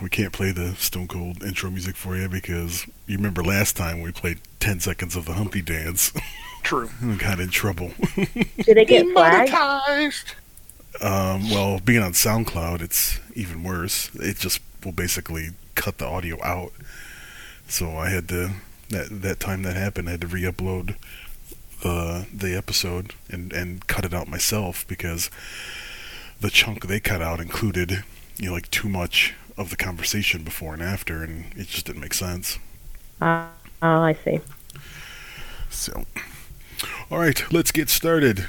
we can't play the Stone Cold intro music for you because you remember last time we played 10 seconds of the Humpty Dance. True. we got in trouble. Did they get flagged? Demonetized. Um, well, being on SoundCloud, it's even worse. It just will basically cut the audio out. So I had to that that time that happened, I had to re-upload the the episode and and cut it out myself because the chunk they cut out included you know like too much of the conversation before and after, and it just didn't make sense. Uh, oh, I see. So, all right, let's get started.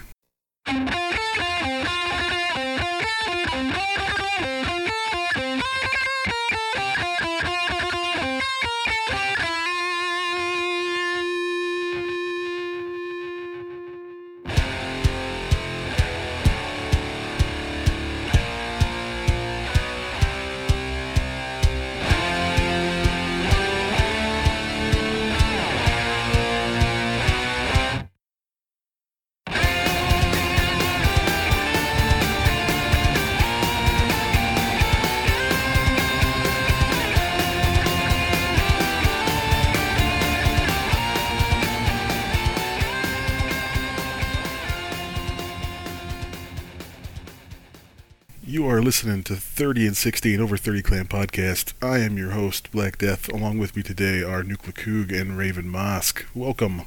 Are listening to 30 and 60 and Over 30 Clan Podcast. I am your host, Black Death. Along with me today are Nuclear Coog and Raven Mosk. Welcome.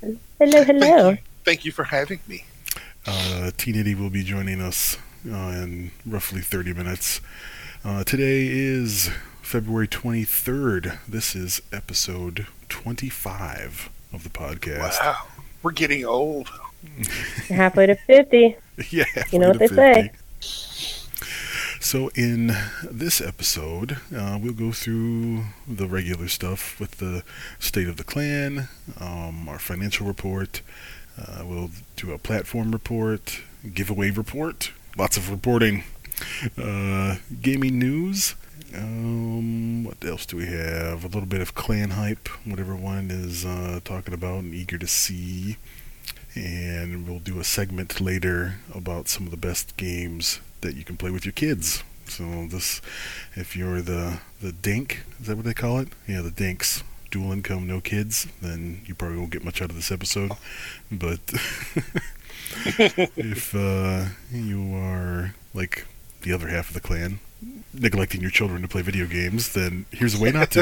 Hello, hello. Thank you. Thank you for having me. Uh, T-Nitty will be joining us uh, in roughly 30 minutes. Uh, today is February 23rd. This is episode 25 of the podcast. Wow. We're getting old. Halfway to 50. yeah. You know what they 50. say. So, in this episode, uh, we'll go through the regular stuff with the state of the clan, um, our financial report. Uh, we'll do a platform report, giveaway report, lots of reporting, uh, gaming news. Um, what else do we have? A little bit of clan hype, whatever one is uh, talking about and eager to see. And we'll do a segment later about some of the best games that you can play with your kids. So this, if you're the the dink, is that what they call it? Yeah, the dinks, dual income, no kids, then you probably won't get much out of this episode. But if uh, you are like the other half of the clan, neglecting your children to play video games, then here's a way not to.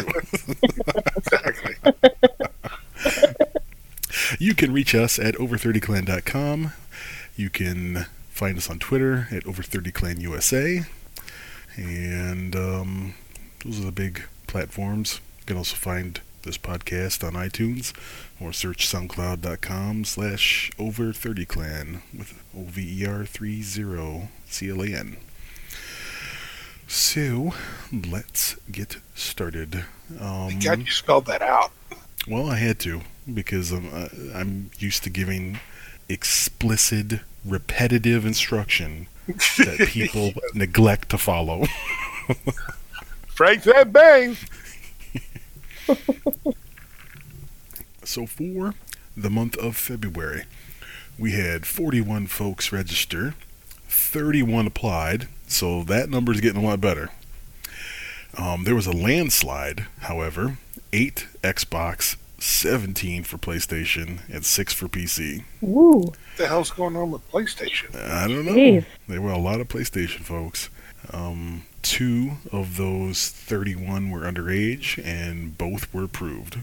Exactly. You can reach us at over30clan.com. You can find us on Twitter at over30clanUSA. And um, those are the big platforms. You can also find this podcast on iTunes or search soundcloud.com slash over30clan with E O-V-E-R-3-0 So, let's get started. Um, God, you spelled that out. well, I had to because I'm uh, I'm used to giving explicit, repetitive instruction that people neglect to follow. Frank said bang. So for the month of February, we had 41 folks register, 31 applied, so that number is getting a lot better. Um, there was a landslide, however, 8 Xbox, 17 for PlayStation, and 6 for PC. Woo. What the hell's going on with PlayStation? I don't know. Jeez. There were a lot of PlayStation folks. Um, two of those 31 were underage, and both were approved.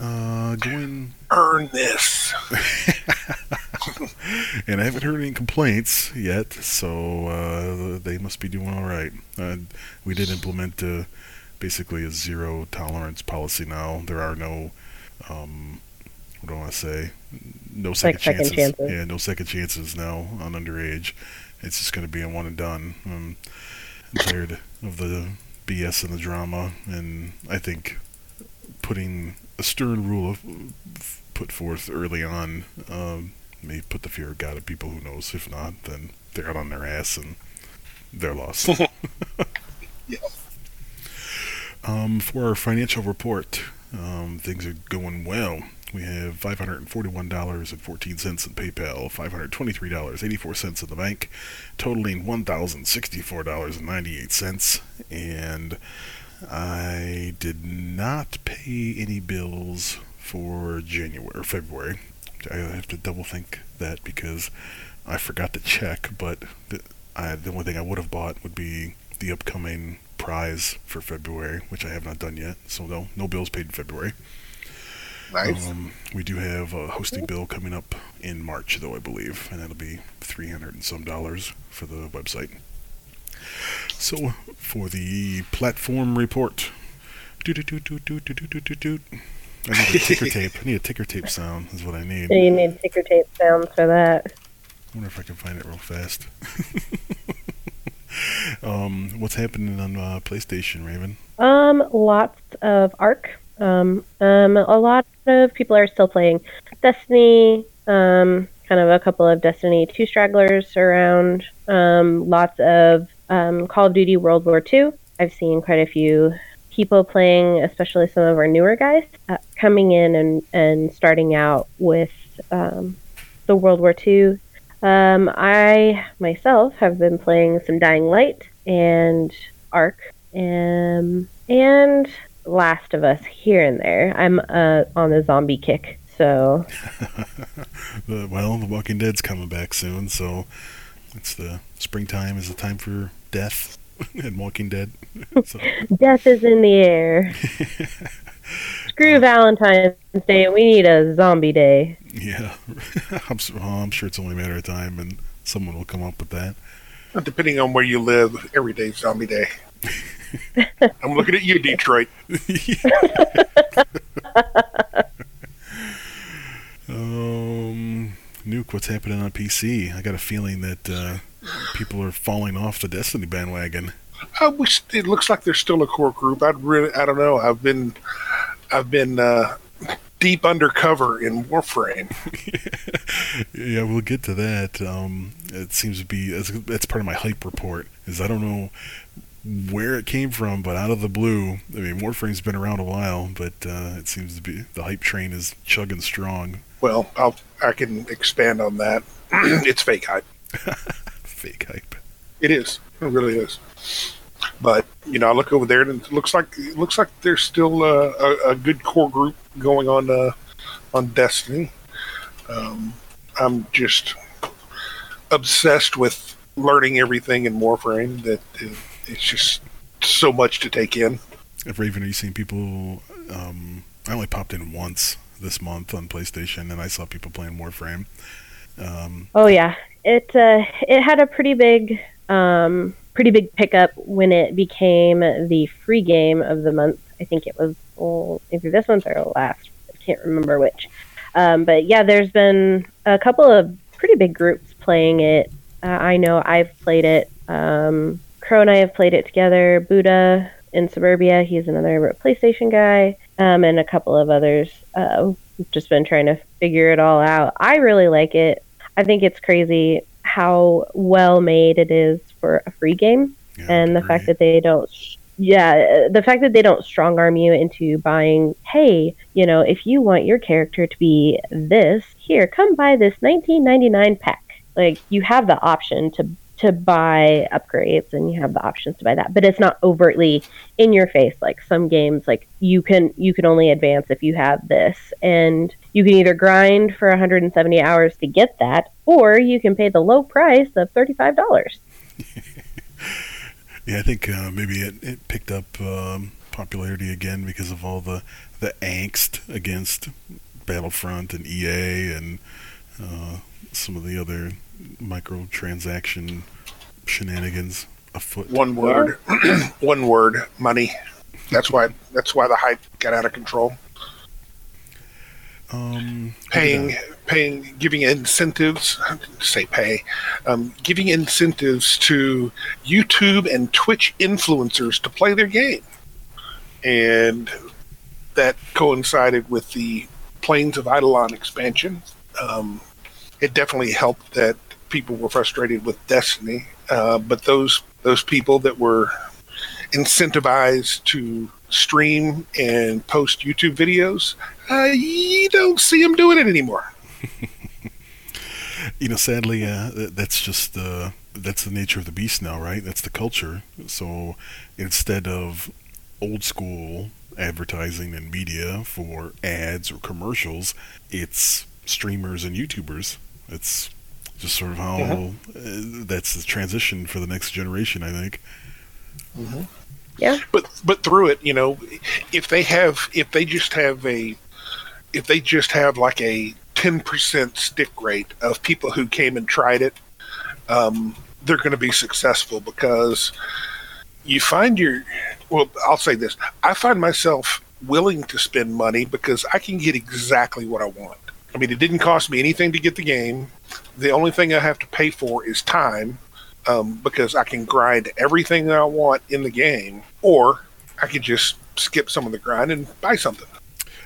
Uh, going, Earn this. and I haven't heard any complaints yet, so uh, they must be doing all right. Uh, we did implement uh, basically a zero tolerance policy now. There are no, um, what do I want to say? No second, second chances. chances. Yeah, no second chances now on underage. It's just going to be a one and done. Um, I'm tired of the BS and the drama, and I think putting a stern rule of, put forth early on um, may put the fear of God at people who knows. If not, then they're out on their ass and they're lost. Yeah. Um, for our financial report, um, things are going well. we have $541.14 in PayPal, $523.84 in the bank, totaling $1,064.98. And I did not pay any bills for January or February. I have to double think that because I forgot to check, but the, I, the only thing I would have bought would be the upcoming prize for February, which I have not done yet. So no, no bills paid in February. Nice. Um, we do have a hosting bill coming up in March, though I believe, and that'll be three hundred and some dollars for the website. So for the platform report, do do do do do do do do do do. I need a ticker tape. I need a ticker tape sound. Is what I need. So you need ticker tape sounds for that. I wonder if I can find it real fast. um, what's happening on uh, PlayStation, Raven? Um, lots of Ark. Um, um, a lot of people are still playing Destiny. Um, kind of a couple of Destiny two stragglers around. Um, lots of um, Call of Duty World War II. I've seen quite a few people playing, especially some of our newer guys, uh, coming in and, and starting out with um, the World War II. Um, I myself have been playing some Dying Light and Ark and and Last of Us here and there. I'm uh, on the zombie kick, so well, The Walking Dead's coming back soon, so it's the springtime is the time for death and Walking Dead. so, death is in the air. Screw Valentine's Day. We need a zombie day. yeah, I'm, s- well, I'm sure it's only a matter of time, and someone will come up with that. Depending on where you live, every day's zombie day. I'm looking at you, Detroit. Um, Nuke, what's happening on PC? I got a feeling that uh, people are falling off the Destiny bandwagon. I wish it looks like there's still a core group. I'd really, I don't know. I've been, I've been uh, deep undercover in Warframe. yeah, we'll get to that. Um, it seems to be that's, part of my hype report. Is I don't know where it came from, but out of the blue. I mean, Warframe's been around a while, but uh, it seems to be the hype train is chugging strong. Well, I'll, I can expand on that. it's fake hype. Fake hype. It is. It really is. But you know, I look over there and it looks like it looks like there's still uh, a, a good core group going on uh, on Destiny. Um, I'm just obsessed with learning everything in Warframe. That uh, it's just so much to take in. If Raven, are you seeing people? Um, I only popped in once this month on PlayStation, and I saw people playing Warframe. Um, Oh yeah, it uh, it had a pretty big um, pretty big pickup when it became the free game of the month. I think it was oh, either this month or last. I can't remember which. Um, but yeah, there's been a couple of pretty big groups playing it. Uh, I know I've played it. Um, Crow and I have played it together. Buddha in Suburbia, he's another PlayStation guy, um, and a couple of others. Uh, just been trying to figure it all out. I really like it. I think it's crazy how well made it is for a free game, yeah, and the fact that they don't. Yeah, the fact that they don't strong arm you into buying, hey, you know, if you want your character to be this, here, come buy this 1999 pack. Like you have the option to to buy upgrades and you have the options to buy that, but it's not overtly in your face like some games like you can you can only advance if you have this and you can either grind for 170 hours to get that or you can pay the low price of $35 Yeah, I think uh, maybe it, it picked up um, popularity again because of all the the angst against Battlefront and EA and uh, some of the other microtransaction shenanigans afoot. One word, one word, money. That's why. That's why the hype got out of control. Um, paying paying giving incentives say pay um, giving incentives to youtube and twitch influencers to play their game. And that coincided with the plains of eidolon expansion. Um, it definitely helped that people were frustrated with destiny uh, but those those people that were incentivized to stream and post YouTube videos, uh, you don't see them doing it anymore. you know, sadly, uh, that's just the that's the nature of the beast now, right? That's the culture. So instead of old school advertising and media for ads or commercials, it's streamers and YouTubers. It's just sort of how uh-huh. uh, that's the transition for the next generation, I think. Mm-hmm. Yeah. But but through it, you know, if they have if they just have a if they just have like a ten percent stick rate of people who came and tried it, um, they're going to be successful because you find your well i'll say this i find myself willing to spend money because i can get exactly what i want. I mean it didn't cost me anything to get the game. The only thing i have to pay for is time um, because i can grind everything that i want in the game or i could just skip some of the grind and buy something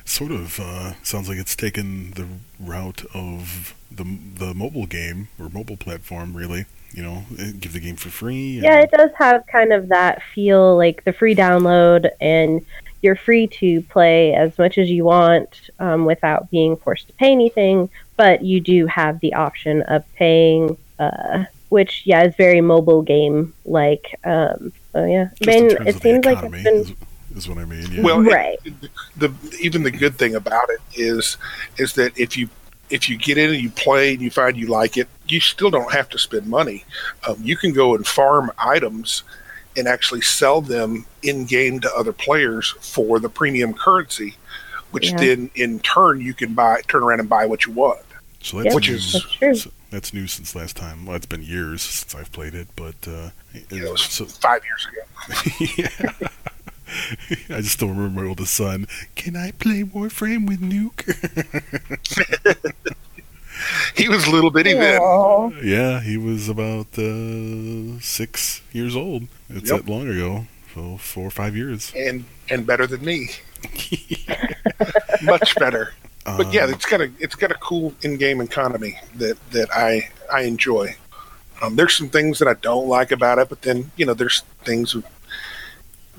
sort of uh, sounds like it's taken the route of the the mobile game or mobile platform really you know, eh, give the game for free. Yeah, it does have kind of that feel like the free download, and you're free to play as much as you want um, without being forced to pay anything. But you do have the option of paying, uh, which yeah is very mobile game like. Um, so yeah, I mean, it seems like it's been. Is, is what I mean. Yeah. Well, right. It, the even the good thing about it is is that if you if you get in and you play and you find you like it, you still don't have to spend money. Um, you can go and farm items and actually sell them in game to other players for the premium currency, which yeah. then in turn you can buy, turn around and buy what you want. So that's which new. is that's, that's, new since last time. Well, it's been years since I've played it, but uh, it, yeah, it was so, five years ago. yeah. I just don't remember all the son. Can I play Warframe with Nuke? he was a little bitty then. Yeah, he was about uh, six years old. It's yep. that long ago, so four or five years. And and better than me. Much better. But yeah, um, it's got a it's got a cool in-game economy that that I I enjoy. Um, there's some things that I don't like about it, but then you know there's things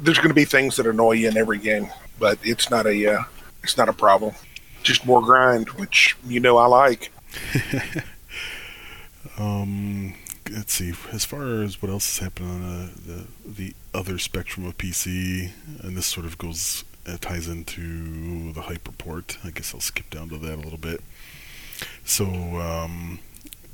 there's going to be things that annoy you in every game, but it's not a uh, it's not a problem. Just more grind, which you know I like. um, let's see. As far as what else is happening on the, the the other spectrum of PC, and this sort of goes uh, ties into the hype report. I guess I'll skip down to that a little bit. So, um,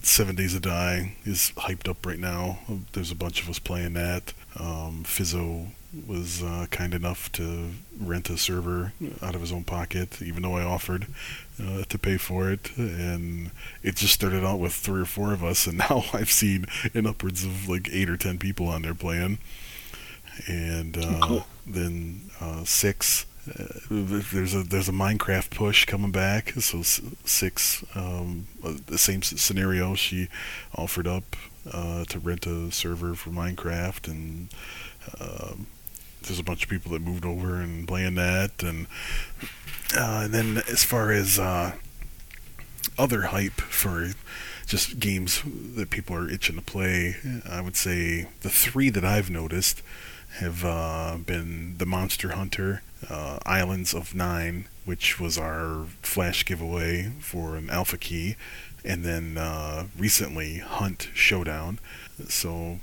Seven Days to Die is hyped up right now. There's a bunch of us playing that. Um, Fizzo was uh, kind enough to rent a server out of his own pocket, even though I offered uh, to pay for it. And it just started out with three or four of us, and now I've seen in upwards of like eight or ten people on there playing. And uh, cool. then uh, six. Uh, there's a there's a Minecraft push coming back, so six um, uh, the same scenario. She offered up to rent a server for Minecraft, and um, there's a bunch of people that moved over and playing that, and uh, and then as far as uh, other hype for just games that people are itching to play, I would say the three that I've noticed have uh, been the Monster Hunter, uh, Islands of Nine, which was our flash giveaway for an alpha key, and then uh, recently Hunt Showdown. So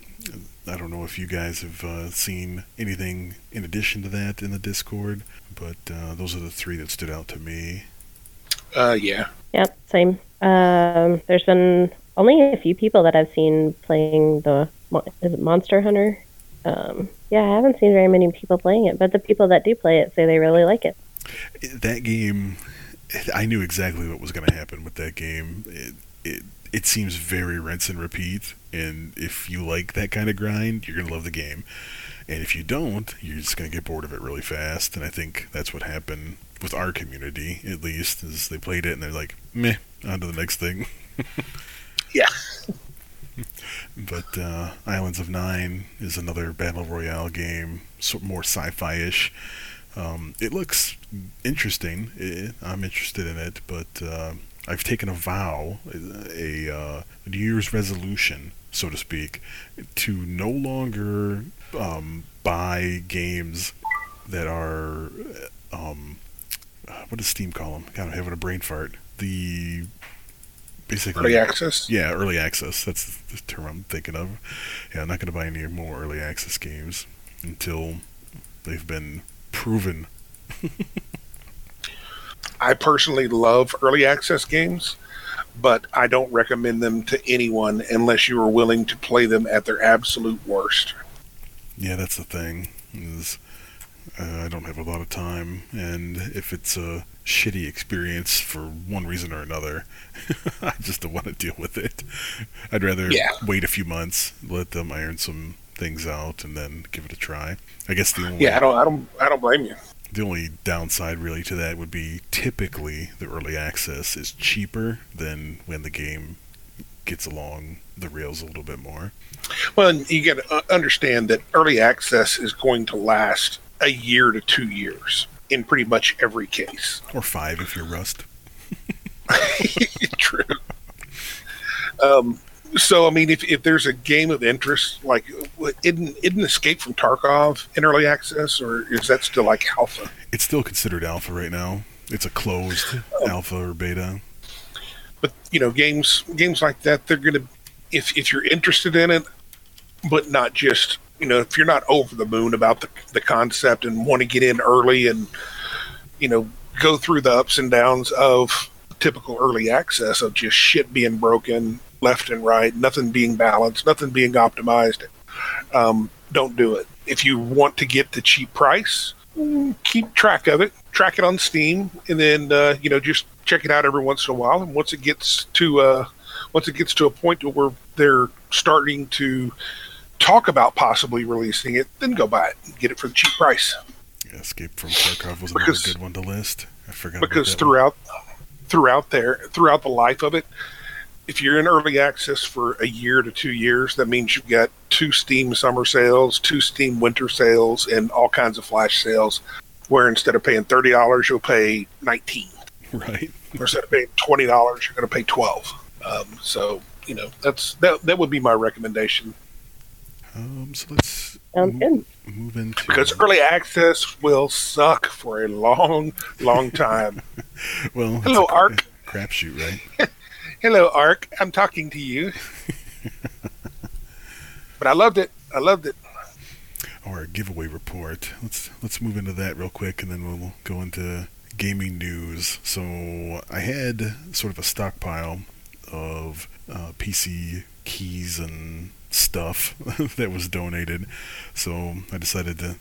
I don't know if you guys have uh, seen anything in addition to that in the Discord, but uh, those are the three that stood out to me. Uh, yeah. Yep, same. Um, there's been only a few people that I've seen playing the is it Monster Hunter. Um, yeah, I haven't seen very many people playing it, but the people that do play it say they really like it. That game, I knew exactly what was going to happen with that game. It, it it seems very rinse and repeat. And if you like that kind of grind, you're gonna love the game. And if you don't, you're just gonna get bored of it really fast. And I think that's what happened with our community, at least, is they played it and they're like, meh, on to the next thing. yeah. but uh, Islands of Nine is another battle royale game, so more sci-fi-ish. Um, it looks interesting. It, I'm interested in it, but uh, I've taken a vow, a, uh, New Year's resolution, so to speak, to no longer um, buy games that are um, what does Steam call them? God, I'm having a brain fart. The basically Early access. Yeah, early access. That's the term I'm thinking of. Yeah, I'm not going to buy any more early access games until they've been proven. I personally love early access games, but I don't recommend them to anyone unless you are willing to play them at their absolute worst. Yeah, that's the thing. Is uh, I don't have a lot of time, and if it's a shitty experience for one reason or another, I just don't want to deal with it. I'd rather Yeah. wait a few months, let them iron some things out, and then give it a try. I guess the only Yeah, I don't, I don't, I don't blame you. The only downside really to that would be typically the early access is cheaper than when the game gets along the rails a little bit more. Well, you got to understand that early access is going to last a year to two years in pretty much every case. Or five if you're Rust. True. Um, so, I mean, if, if there's a game of interest, like isn't, isn't Escape from Tarkov in early access, or is that still like alpha? It's still considered alpha right now. It's a closed oh. alpha or beta. But you know, games games like that, they're gonna if if you're interested in it, but not just you know, if you're not over the moon about the the concept and want to get in early and you know go through the ups and downs of typical early access of just shit being broken left and right, nothing being balanced, nothing being optimized. Um, don't do it. If you want to get the cheap price, mm, keep track of it. Track it on Steam, and then uh, you know just check it out every once in a while. And once it gets to uh, once it gets to a point where they're starting to talk about possibly releasing it, then go buy it and get it for the cheap price. Yeah, Escape from Tarkov was another good one to list. I forgot because that one. throughout throughout there throughout the life of it if you're in early access for a year to two years that means you've got two steam summer sales two steam winter sales and all kinds of flash sales where instead of paying $30 you'll pay 19 right. or instead of paying $20 you're going to pay 12 um, so you know that's that, that would be my recommendation Um, so let's Sounds mo- move into because early access will suck for a long long time well, it's Hello, a Ark. crapshoot, right? Hello, Ark. I'm talking to you. but I loved it. I loved it. Or a giveaway report. Let's let's move into that real quick, and then we'll go into gaming news. So I had sort of a stockpile of uh, PC keys and stuff that was donated. So I decided to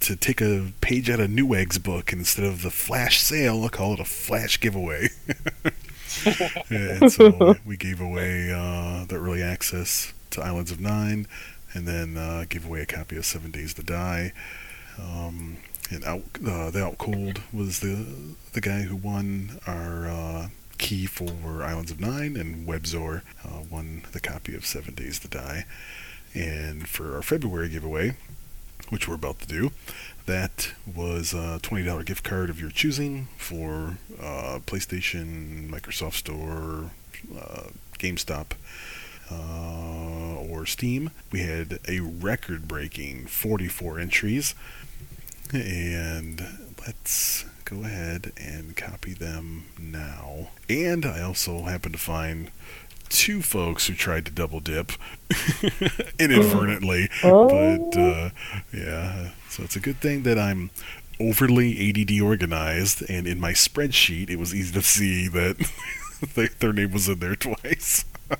to take a page out of Neweggs book and instead of the flash sale, I'll call it a flash giveaway. and so we gave away uh, the early access to Islands of Nine, and then uh, gave away a copy of Seven Days to Die. Um, and out, uh, the Out Cold was the the guy who won our uh, key for Islands of Nine, and Webzor uh, won the copy of Seven Days to Die. And for our February giveaway, which we're about to do, that was a $20 gift card of your choosing for uh, PlayStation, Microsoft Store, uh, GameStop, uh, or Steam. We had a record breaking 44 entries. And let's go ahead and copy them now. And I also happened to find two folks who tried to double dip inadvertently. Oh. But uh, yeah, so it's a good thing that I'm overly ADD organized, and in my spreadsheet, it was easy to see that their name was in there twice.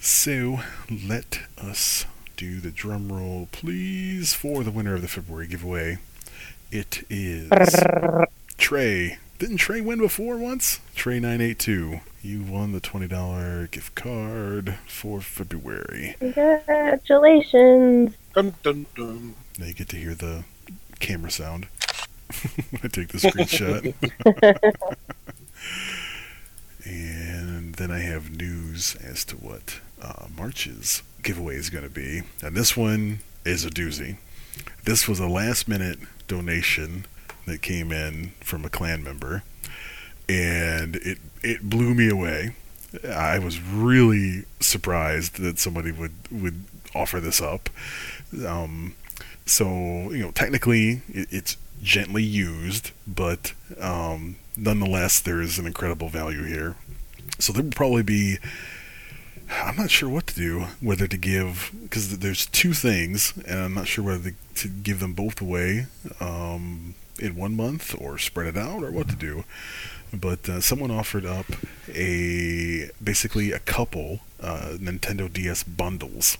so let us do the drum roll, please, for the winner of the February giveaway. It is Trey. Didn't Trey win before once? Trey nine eight two. You won the twenty dollar gift card for February. Congratulations. Dun, dun, dun. Now you get to hear the camera sound I take the screenshot. and then I have news as to what uh, March's giveaway is going to be. And this one is a doozy. This was a last minute donation that came in from a clan member, and it it blew me away. I was really surprised that somebody would would offer this up. Um, so you know, technically, it, it's gently used, but um, nonetheless, there is an incredible value here. So there will probably be. I'm not sure what to do, whether to give because there's two things, and I'm not sure whether to, give them both away um, in one month or spread it out or what to do. But uh, someone offered up a basically a couple uh, Nintendo DS bundles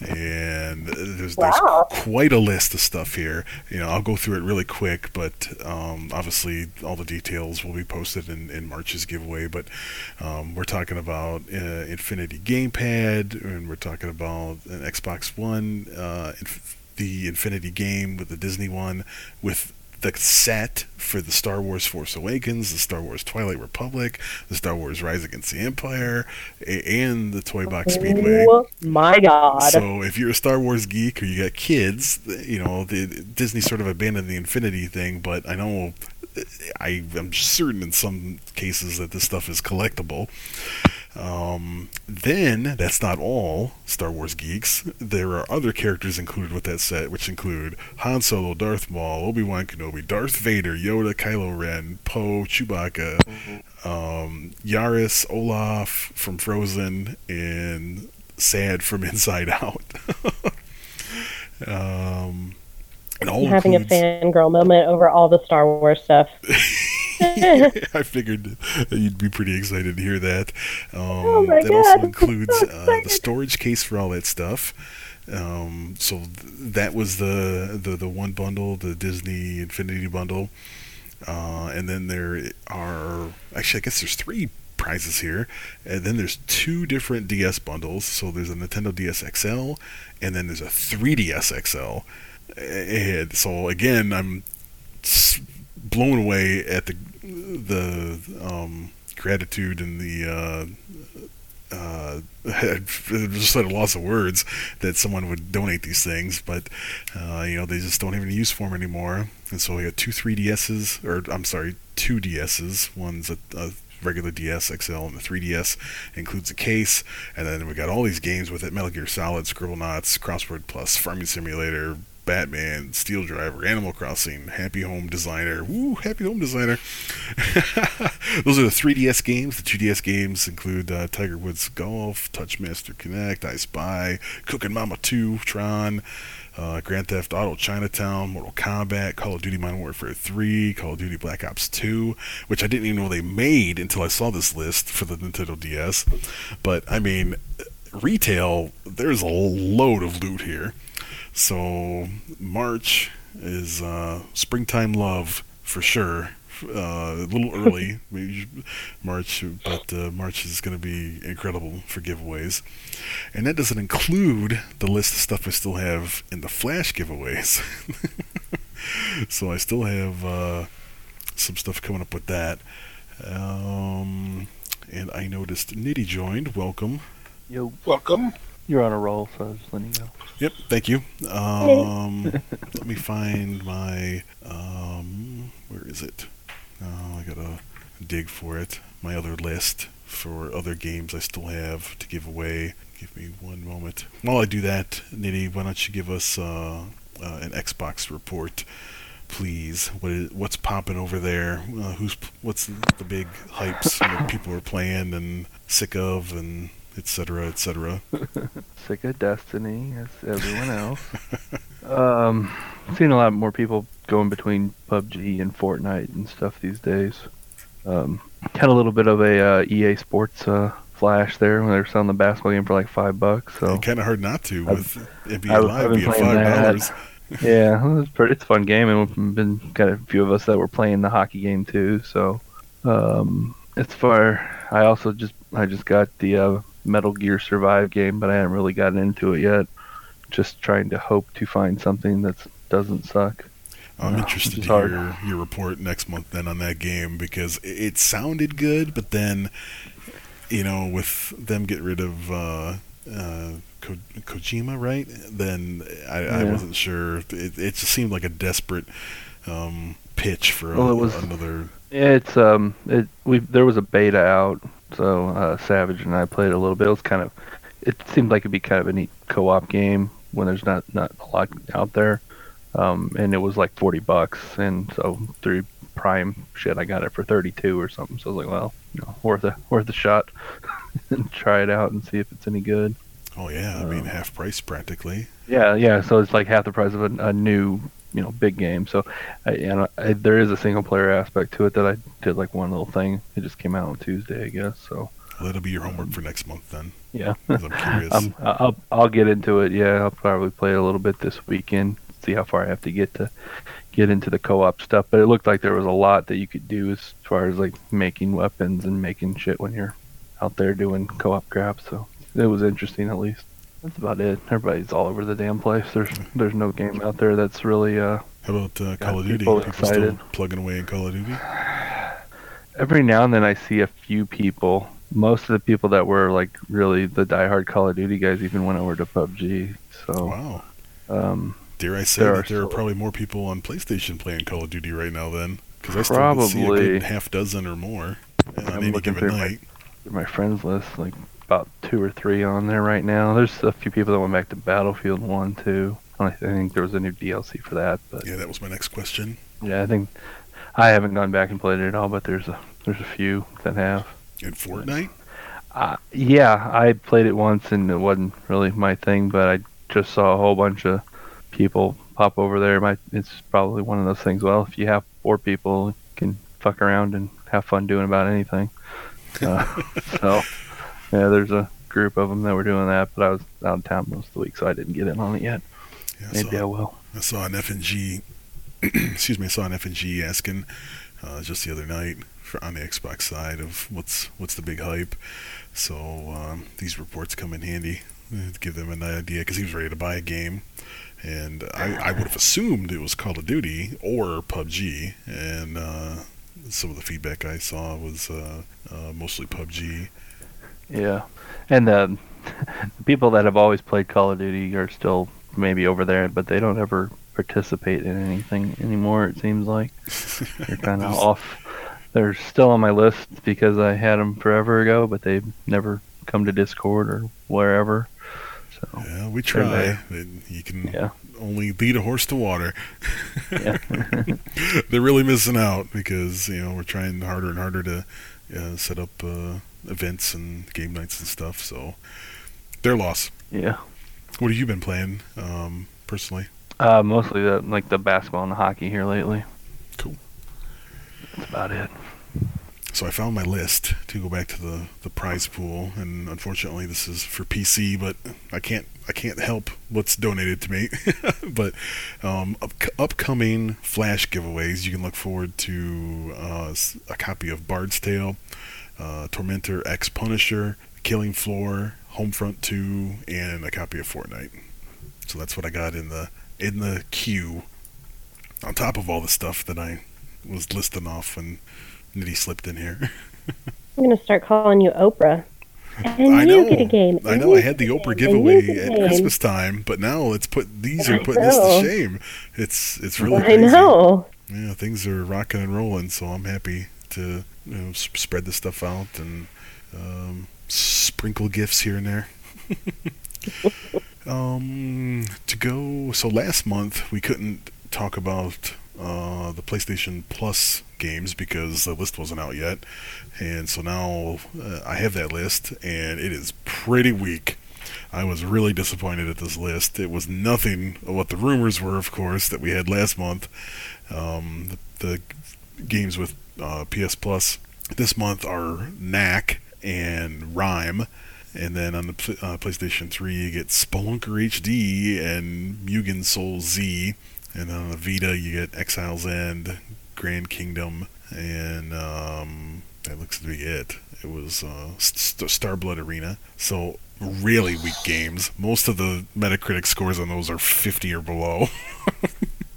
and there's, Wow. there's quite a list of stuff here. You know, I'll go through it really quick, but um, obviously all the details will be posted in, in March's giveaway. But um, we're talking about uh, Infinity Gamepad, and we're talking about an Xbox One, uh, inf- the Infinity game with the Disney one, with the set for the Star Wars Force Awakens, the Star Wars Twilight Republic, the Star Wars Rise Against the Empire, a- and the Toy Box Speedway. Oh my god. So if you're a Star Wars geek or you got kids, you know, the, Disney sort of abandoned the Infinity thing, but I know I am certain in some cases that this stuff is collectible. Um, then that's not all Star Wars geeks. There are other characters included with that set, which include Han Solo, Darth Maul, Obi Wan Kenobi, Darth Vader, Yoda, Kylo Ren, Poe, Chewbacca, um, Yaris, Olaf from Frozen, and Sad from Inside Out. um, and all having a includes- fangirl moment over all the Star Wars stuff. I figured you'd be pretty excited to hear that. Um, Oh my that God, also includes so uh, the storage case for all that stuff. Um, so th- that was the, the the one bundle, the Disney Infinity bundle, uh, and then there are actually I guess there's three prizes here, and then there's two different DS bundles. So there's a Nintendo DS XL, and then there's a 3DS XL. And so again, I'm blown away at the the um, gratitude and the uh, uh, just at a loss of words that someone would donate these things, but uh, you know they just don't have any use for them anymore. And so we got two 3DSs, or I'm sorry, two DSs. One's a, a regular DS XL, and the 3DS includes a case. And then we got all these games with it: Metal Gear Solid, Scribble Scribblenauts, Crossword Plus, Farming Simulator, Batman, Steel Diver, Animal Crossing, Happy Home Designer. Woo, Happy Home Designer. Those are the 3DS games. The 2DS games include uh, Tiger Woods Golf, Touchmaster Connect, I Spy, Cooking Mama 2, Tron, uh, Grand Theft Auto Chinatown, Mortal Kombat, Call of Duty Modern Warfare 3, Call of Duty Black Ops 2, which I didn't even know they made until I saw this list for the Nintendo DS. But, I mean, retail, there's a load of loot here. So March is uh, springtime love for sure. Uh, a little early, we- March, but uh, March is going to be incredible for giveaways, and that doesn't include the list of stuff I still have in the Flash giveaways. so I still have uh, some stuff coming up with that. Um, and I noticed Nitty joined. Welcome. Yo, Welcome. You're on a roll, so I was just letting you go. Yep, thank you. Um, let me find my. Um, where is it? Oh, I gotta dig for it. My other list for other games I still have to give away. Give me one moment. While I do that, Nitty, why don't you give us uh, uh, an Xbox report, please? What is, what's popping over there? Uh, who's what's the big hypes that people are playing and sick of, and et cetera, et cetera. Sick of Destiny, as everyone else. um, seen a lot more people going between PUBG and Fortnite and stuff these days. Um, had a little bit of a uh, EA Sports uh, flash there when they were selling the basketball game for like five bucks. So kind of hard not to I've- with NBA I've- Live I've been being five dollars. yeah, it was pretty. It's a fun game, and we've been got a few of us that were playing the hockey game too. So, um, as far I also just I just got the uh, Metal Gear Survive game, but I haven't really gotten into it yet. Just trying to hope to find something that doesn't suck. I'm Yeah, interested to hear your report next month then on that game because it, it sounded good, but then you know with them get rid of uh, uh, Ko- Kojima, right? Then I, I wasn't sure. It, it just seemed like a desperate um, pitch for Well, a, it was- another. It's um it we there was a beta out, so uh, Savage and I played a little bit. It was kind of it seemed like it'd be kind of a neat co-op game, when there's not not a lot out there. Um, and it was like 40 bucks, and so through Prime shit, I got it for 32 or something. So I was like, well, you know, worth a worth a shot, and try it out and see if it's any good. Oh yeah, I mean Um, half price practically. Yeah, yeah. So it's like half the price of a, a new, you know, big game. So, I, and I, there is a single player aspect to it that I did like one little thing. It just came out on Tuesday, I guess. So, Well, that'll be your homework for next month then. Yeah, I'm curious. um, I'll I'll get into it. Yeah, I'll probably play it a little bit this weekend. See how far I have to get to get into the co-op stuff. But it looked like there was a lot that you could do as far as like making weapons and making shit when you're out there doing co-op crap. So it was interesting at least. That's about it. Everybody's all over the damn place. There's there's no game out there that's really uh How about uh, Call of Duty? people still plugging away in Call of Duty? every now and then I see a few people. Most of the people that were like really the diehard Call of Duty guys even went over to PUBG. So Wow. um, Dare I say There that are there are probably more people on PlayStation playing Call of Duty right now then? Because I still see a good half dozen or more on I'm any looking given through my- night. my friends list like two or three on there right now. There's a few people that went back to Battlefield One too. I think there was a new DLC for that, but Yeah, that was my next question. yeah, I think I haven't gone back and played it at all. But there's a there's a few that have. In Fortnite? Uh, yeah, I played it once and it wasn't really my thing, but I just saw a whole bunch of people pop over there. My, it's probably one of those things. Well, if you have four people, you can fuck around and have fun doing about anything. Uh, so, yeah, there's a group of them that were doing that, but I was out of town most of the week, so I didn't get in on it yet. Yeah, Maybe I saw, will. I saw an F&G, excuse me, I saw an F&G asking uh, just the other night for, on the Xbox side of what's what's the big hype. So um, these reports come in handy to give them an idea because he was ready to buy a game. And I, I would have assumed it was Call of Duty or PUBG. And uh, some of the feedback I saw was uh, uh, mostly PUBG. Yeah, and the the people that have always played Call of Duty are still maybe over there, but they don't ever participate in anything anymore. It seems like they're kind of off. They're still on my list because I had them forever ago, but they've never come to Discord or wherever. So Yeah, we try. You can yeah, only lead a horse to water. yeah, They're really missing out because you know we're trying harder and harder to uh, set up uh, events and game nights and stuff. So their loss. yeah. What have you been playing um, personally? Uh, mostly the like the basketball and the hockey here lately. Cool. That's about it. So I found my list to go back to the, the prize pool, and unfortunately this is for PC, but I can't I can't help what's donated to me. but um, up, upcoming Flash giveaways, you can look forward to uh, a copy of Bard's Tale, uh, Tormentor X Punisher, Killing Floor, Homefront 2, and a copy of Fortnite. So that's what I got in the in the queue. On top of all the stuff that I was listing off when Nitty slipped in here. I'm gonna start calling you Oprah. And I you know. get a game. I know. I had the Oprah giveaway you get a at. Christmas time, but now let's put these are putting this to shame. It's it's really I know. Yeah, things are rocking and rolling, so I'm happy to you know s- spread the stuff out and um, sprinkle gifts here and there. um, to go. So last month we couldn't talk about uh, the PlayStation Plus games because the list wasn't out yet, and so now uh, I have that list, and it is pretty weak. I was really disappointed at this list. It was nothing of what the rumors were, of course, that we had last month. Um, the, the games with uh, PS Plus this month are Knack and RiME. And then on the uh, PlayStation 3, you get Spelunker HD and Mugen Souls Z. And on the Vita, you get Exile's End, Grand Kingdom, and um, that looks to be it. It was uh, St- Starblood Arena. So, really weak games. Most of the Metacritic scores on those are 50 or below.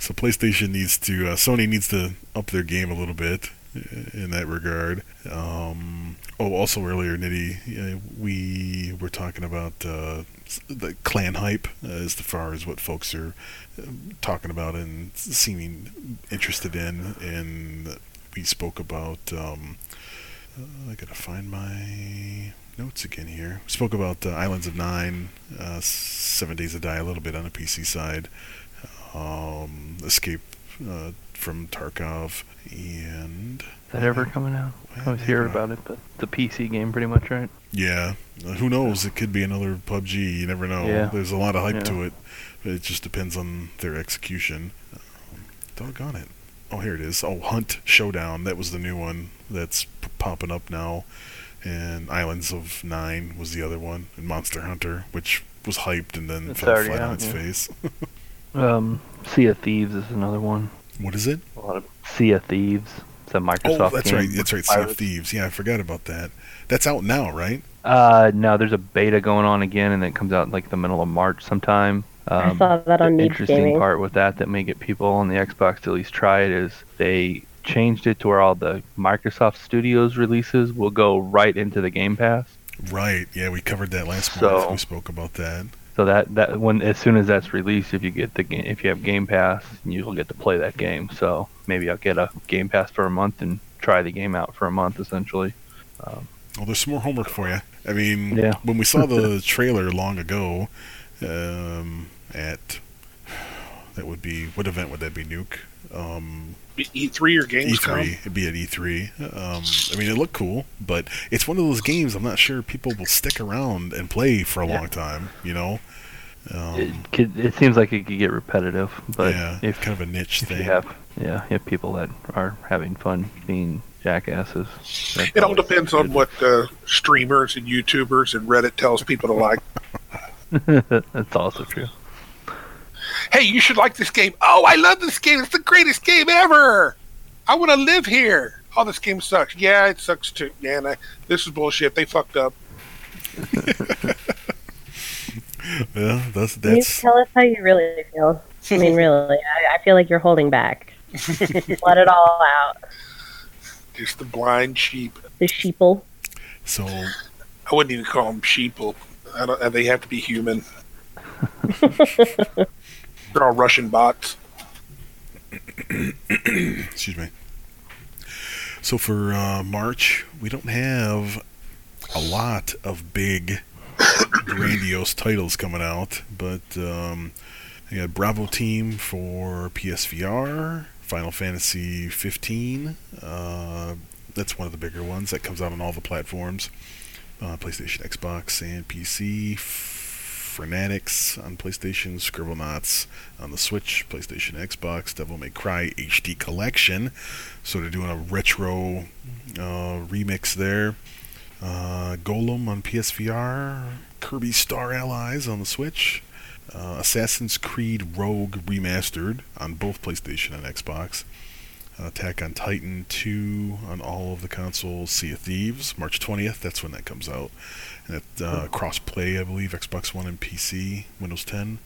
so, PlayStation needs to, uh, Sony needs to up their game a little bit in that regard. Um, oh, also earlier, Nitty, we were talking about uh, the clan hype as far as what folks are uh, talking about and seeming interested in. And we spoke about. Um, uh, I gotta find my notes again here. We spoke about uh, Islands of Nine, uh, Seven Days to Die a little bit on the PC side, um, Escape uh, from Tarkov, and Is that ever coming out? I was hear about it, but the PC game pretty much, right? Yeah, uh, who knows? It could be another PUBG. You never know. Yeah. There's a lot of hype Yeah. to it. But it just depends on their execution. Um, doggone it. Oh, here it is. Oh, Hunt Showdown. That was the new one that's p- popping up now. And Islands of Nine was the other one. And Monster Hunter, which was hyped and then It's fell flat on its yeah. face. Um, Sea of Thieves is another one. what is it? A lot of Sea of Thieves. It's a Microsoft Oh, that's game right. That's right. Sea of. Thieves. Yeah, I forgot about that. That's out now, right? Uh, no, there's a beta going on again, and it comes out like the middle of March sometime. Um, I saw that on the interesting Gaming. part with that that may get people on the Xbox to at least try it is they changed it to where all the Microsoft Studios releases will go right into the Game Pass. Right. Yeah, we covered that last So- month. We spoke about that. So that that when as soon as that's released, if you get the game, if you have Game Pass, you'll get to play that game. So maybe I'll get a Game Pass for a month and try the game out for a month, essentially. Well, there's some more homework for you. I mean, Yeah. when we saw the trailer long ago, um, at that would be what event would that be? Nuke. Um, E3 or Gamescom. E3. It'd be at E3. Um, I mean, it looked cool, but it's one of those games. I'm not sure people will stick around and play for a Yeah. long time. You know. Um, it, could, it seems like it could get repetitive, but yeah, if kind of a niche if thing. you have yeah, you have people that are having fun being jackasses. It all always depends on what uh, streamers and YouTubers and Reddit tells people to like. that's also true. Hey, you should like this game. Oh, I love this game. It's the greatest game ever. I want to live here. Oh, this game sucks. Yeah, it sucks too. Man, I, this is bullshit. They fucked up. Yeah, that's Can you that's. tell us how you really feel? I mean, really, I, I feel like you're holding back. Let it all out. Just the blind sheep. The sheeple. So I wouldn't even call them sheeple. I don't, they have to be human. They're all Russian bots. excuse me. So for uh, March, we don't have a lot of big, grandiose titles coming out, but um, I got Bravo Team for PSVR, Final Fantasy 15. Uh, that's one of the bigger ones that comes out on all the platforms: uh, PlayStation, Xbox, and PC. Frantics on PlayStation, Scribblenauts on the Switch, PlayStation, Xbox, Devil May Cry HD Collection. So they're doing a retro uh, remix there. Uh, Golem on PSVR, Kirby Star Allies on the Switch, uh, Assassin's Creed Rogue Remastered on both PlayStation and Xbox. Attack on Titan 2 on all of the consoles. Sea of Thieves, March 20th. That's when that comes out. And it, uh, cross-play, I believe, Xbox One and PC, Windows 10.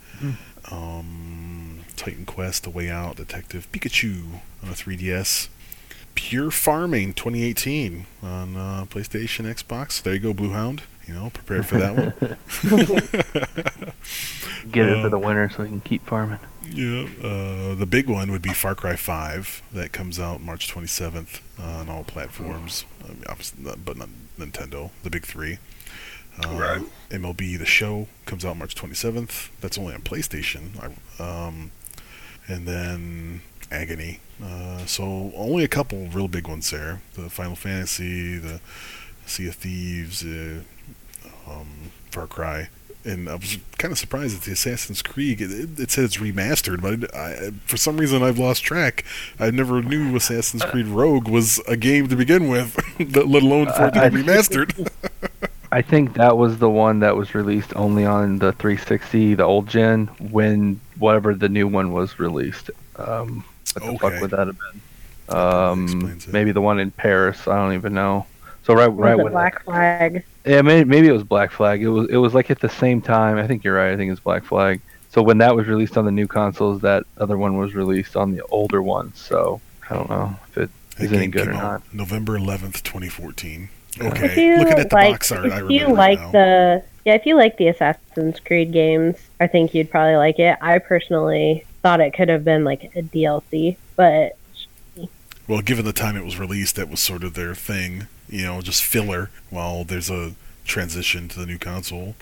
Um, Titan Quest, The Way Out, Detective Pikachu on a 3DS. Pure Farming 2018 on uh, PlayStation, Xbox. There you go, Blue Hound. You know, prepare for that one. Get it Uh, for the winter so we can keep farming. Yeah, uh, the big one would be Far Cry 5 that comes out March 27th uh, on all platforms, I mean, obviously not, but not Nintendo, the big three. Uh, Right. MLB The Show comes out March 27th. That's only on PlayStation. I, um, and then Agony. Uh, so only a couple real big ones there. The Final Fantasy, the Sea of Thieves, uh, um, Far Cry and I was kind of surprised that the Assassin's Creed. It, it said it's remastered, but I, for some reason I've lost track. I never knew Assassin's Creed Rogue was a game to begin with, let alone for it to be remastered. I think that was the one that was released only on the 360, the old gen, when whatever the new one was released. Um, what the Okay. fuck would that have been? Um, maybe the one in Paris. I don't even know. So right, Was right it when Black Flag? yeah, maybe, maybe it was Black Flag. It was it was like at the same time. I think you're right. I think it's Black Flag. So when that was released on the new consoles, that other one was released on the older ones. So I don't know if it That is any game good or came out not. November 11th, 2014. If Okay, you looking at the like, box art, I if you like now. the yeah, if you like the Assassin's Creed games, I think you'd probably like it. I personally thought it could have been like a DLC, but Well, given the time it was released, that was sort of their thing. You know, just filler. While there's a transition to the new console.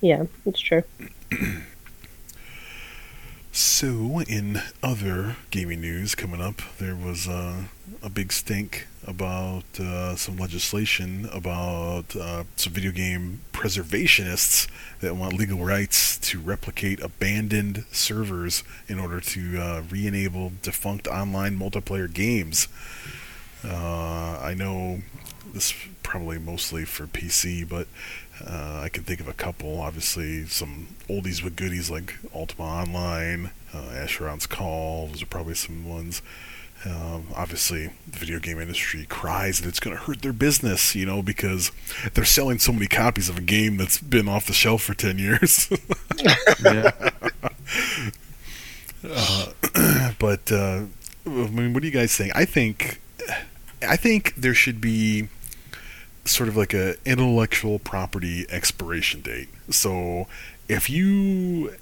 Yeah, it's true. So, in other gaming news coming up, there was uh, a big stink about uh, some legislation about uh, some video game preservationists that want legal rights to replicate abandoned servers in order to uh, re enable defunct online multiplayer games. Uh, I know this probably mostly for PC, but uh, I can think of a couple. Obviously, some oldies with goodies like Ultima Online, uh, Asheron's Call. Those are probably some ones. Um, obviously, the video game industry cries that it's going to hurt their business, you know, because they're selling so many copies of a game that's been off the shelf for 10 years. Uh, but, uh, I mean, what do you guys think? I think, I think there should be sort of like a intellectual property expiration date. So if you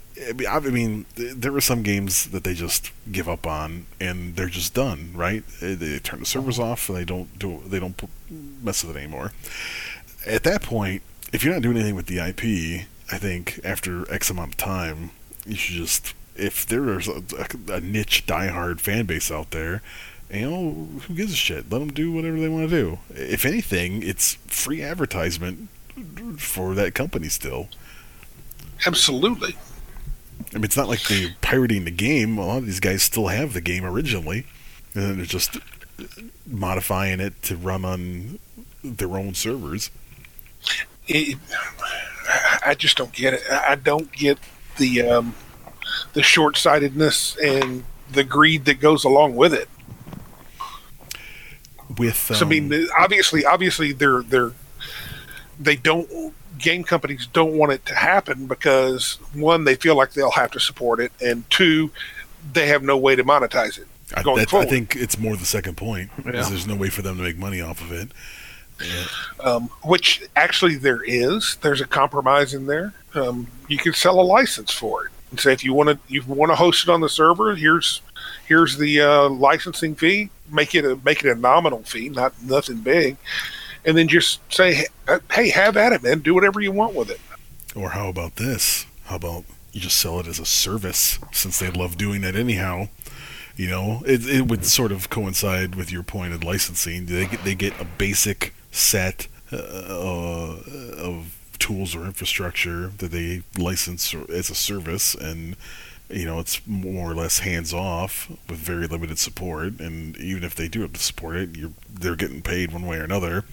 I mean, there are some games that they just give up on, and they're just done. Right? They turn the servers off, and they don't do they don't mess with it anymore. At that point, if you're not doing anything with the IP, I think after X amount of time, you should just if there's a, a niche diehard fan base out there, you know, who gives a shit? Let them do whatever they want to do. If anything, it's free advertisement for that company still. Absolutely. I mean, it's not like they're pirating the game. A lot of these guys still have the game originally, and they're just modifying it to run on their own servers. It, I just don't get it. I don't get the um, the short sightedness and the greed that goes along with it. With um, so, I mean, um, obviously, obviously, they're they're they don't game companies don't want it to happen because one, they feel like they'll have to support it, and two, they have no way to monetize it going I, forward. I think it's more the second point Yeah. because there's no way for them to make money off of it. um, which actually there is. There's a compromise in there. Um, you can sell a license for it and say if you want to you want to host it on the server, here's here's the uh, licensing fee. Make it a make it a nominal fee, not nothing big, and then just say, hey, have at it, man. Do whatever you want with it. Or how about this? How about you just sell it as a service since they love doing that anyhow? You know, it, it would sort of coincide with your point of licensing. They get, they get a basic set uh, of tools or infrastructure that they license as a service, and you know it's more or less hands off with very limited support. And even if they do have to support it, they're getting paid one way or another,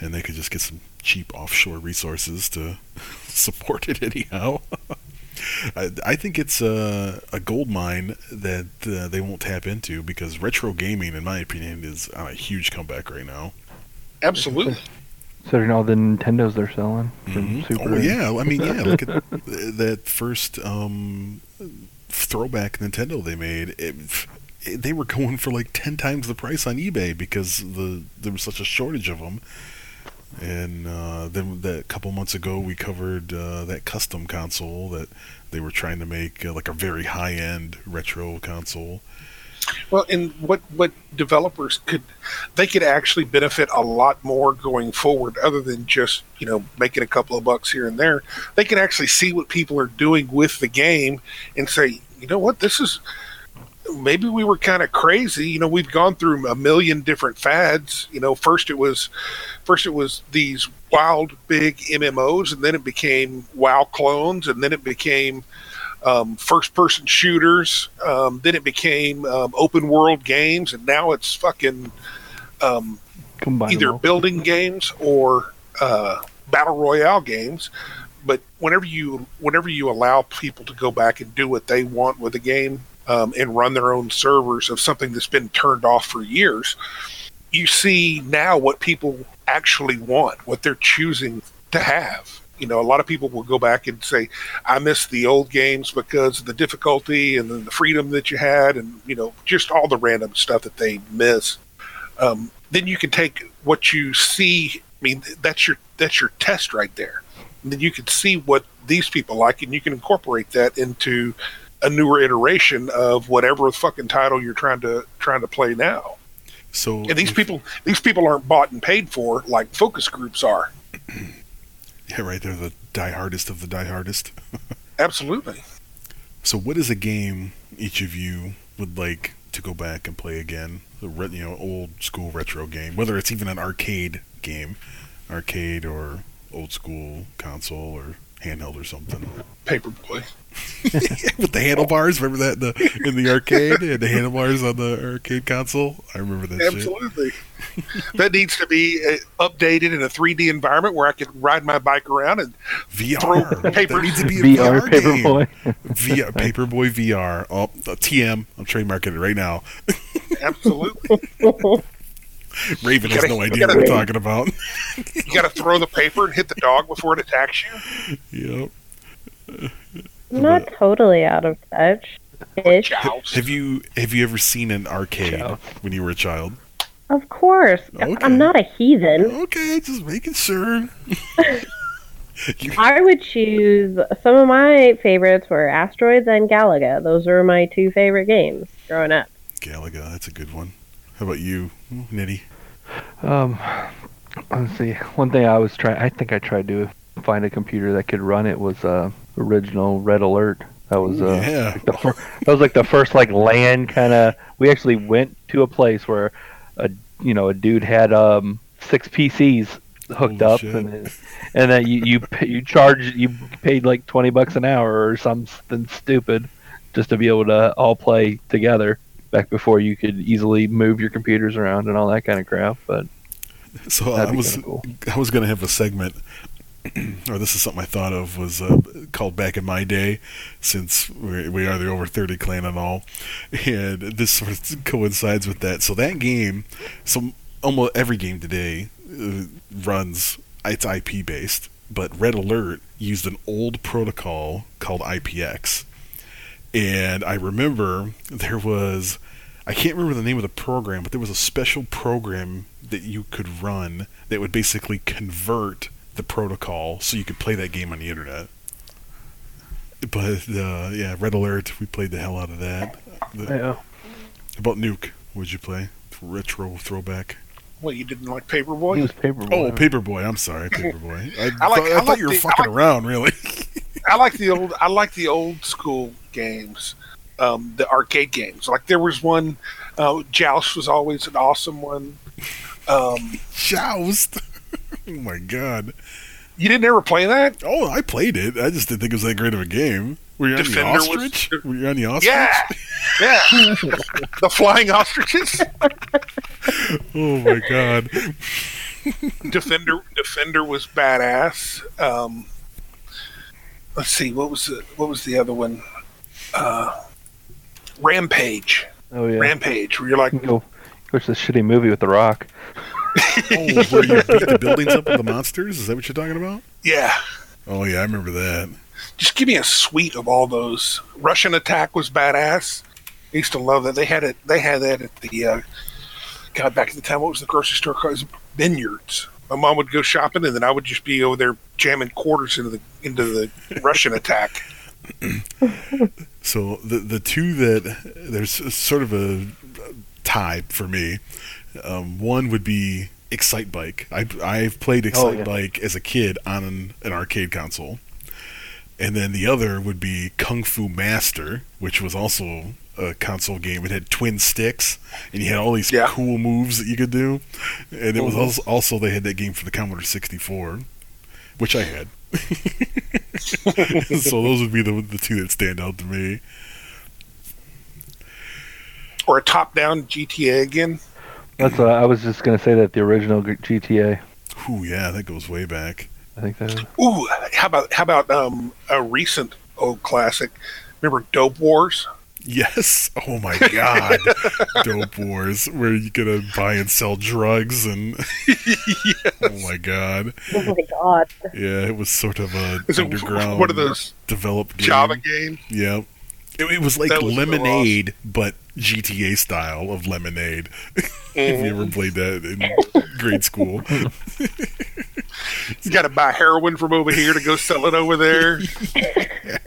and they could just get some cheap offshore resources to support it anyhow. I, I think it's a, a gold mine that uh, they won't tap into because retro gaming, in my opinion, is on a huge comeback right now. Absolutely. Considering all the Nintendos they're selling from Mhm. Super. Oh yeah, I mean yeah, look at th- that first um, throwback Nintendo they made. It, it- they were going for like ten times the price on eBay because the there was such a shortage of them. And uh, then that couple months ago, we covered uh, that custom console that they were trying to make uh, like a very high end retro console. Well, and what what developers could they could actually benefit a lot more going forward, other than just you know making a couple of bucks here and there. They can actually see what people are doing with the game and say, you know what, this is maybe we were kind of crazy. You know, we've gone through a million different fads. You know, first it was first it was these wild big MMOs, and then it became WoW clones, and then it became um, first person shooters. Um, then it became um, open world games, and now it's fucking um, either building games or uh, battle royale games. But whenever you whenever you allow people to go back and do what they want with a game um, and run their own servers of something that's been turned off for years, you see now what people actually want, what they're choosing to have. You know, a lot of people will go back and say, "I miss the old games because of the difficulty and the freedom that you had, and you know, just all the random stuff that they miss." Um, then you can take what you see. I mean, that's your that's your test right there. And then you can see what these people like, and you can incorporate that into a newer iteration of whatever fucking title you're trying to trying to play now. So And these if- people these people aren't bought and paid for like focus groups are. Yeah, right. They're the diehardest of the diehardest. Absolutely. So, what is a game each of you would like to go back and play again? The re- you know old school retro game, whether it's even an arcade game, arcade or old school console or handheld or something. Paperboy. With the handlebars, remember that in the in the arcade and the handlebars on the arcade console. I remember that. shit. Absolutely. that needs to be uh, updated in a 3D environment where I could ride my bike around and VR. Throw paper- That needs to be a VR VR, game. Paperboy. VR, Paperboy VR. Oh, the TM. I'm trademarking it right now. absolutely Raven has gotta- no idea what gotta- we're talking about. you got to throw the paper and hit the dog before it attacks you. yep. Not totally out of touch. Ish. Have you have you ever seen an arcade Ciao. when you were a child? Of course. Okay. I'm not a heathen. Okay, just making sure. I would choose some of my favorites were Asteroids and Galaga. Those were my two favorite games growing up. Galaga, that's a good one. How about you, Nitty? Um, let's see. One thing I was trying, I think I tried to find a computer that could run it was uh, original Red Alert. That was uh, yeah. like the fir- that was like the first like LAN kind of. We actually went to a place where a you know a dude had um six PCs hooked Holy up shit. and then- and then you you pay- you charge you paid like twenty bucks an hour or something stupid just to be able to all play together. Back before you could easily move your computers around and all that kind of crap, but So I was cool. I was gonna have a segment, or this is something I thought of was uh, called back in my day, since we are the over thirty clan and all, and this sort of coincides with that. So that game, so almost every game today uh, runs it's IP based, but Red Alert used an old protocol called IPX, and I remember there was. I can't remember the name of the program, but there was a special program that you could run that would basically convert the protocol so you could play that game on the internet. But uh, yeah, Red Alert, we played the hell out of that. The, yeah. about Nuke, what'd you play? Retro throwback. Well, you didn't like He Paperboy? was Paperboy. Oh, Paperboy. I'm sorry, Paperboy. I, I like- thought, I I thought like you were the- fucking like- around, really. I like the old. I like the old school games, um, the arcade games. Like there was one. Uh, Joust was always an awesome one. Um, Joust. oh my god. you didn't ever play that? Oh, I played it. I just didn't think it was that great of a game. Were you on Defender the was- ostrich? Were you on the ostrich? Yeah, yeah. the flying ostriches. Oh my god. Defender. Defender was badass. Um, let's see. What was the What was the other one? Uh, Rampage. Oh yeah. Rampage. Where you're like, Go watch this shitty movie with The Rock. Oh, where you beat the buildings up with the monsters? Is that what you're talking about? yeah. Oh yeah, I remember that. just give me a suite of all those. Rush'n Attack was badass. I used to love that. They had it. They had that at the. Uh, God, back in the time, what was the grocery store called? Vineyards. My mom would go shopping, and then I would just be over there jamming quarters into the into the Rush'n Attack. So the the two that there's sort of a tie for me. Um, one would be Excite Bike. I I've played Excite yeah. Bike as a kid on an, an arcade console, and then the other would be Kung Fu Master, which was also a console game. It had twin sticks, and you had all these Yeah. cool moves that you could do. And it was Mhm. also, also they had that game for the Commodore 64, which I had. so those would be the the two that stand out to me. Or a top-down GTA again. That's uh, I was just gonna say that the original GTA. Ooh, yeah, that goes way back. I think that is. Ooh, how about how about um, a recent old classic? Remember Dope Wars? Yes. Oh my God. Dope Wars, where you could uh, buy and sell drugs, and oh my God, Oh my god. yeah, it was sort of a Is underground, What are those developed game. Java game. Yeah. It, it was like That was so Lemonade, but GTA style of Lemonade. if you ever mm-hmm. played that in grade school. You got to buy heroin from over here to go sell it over there.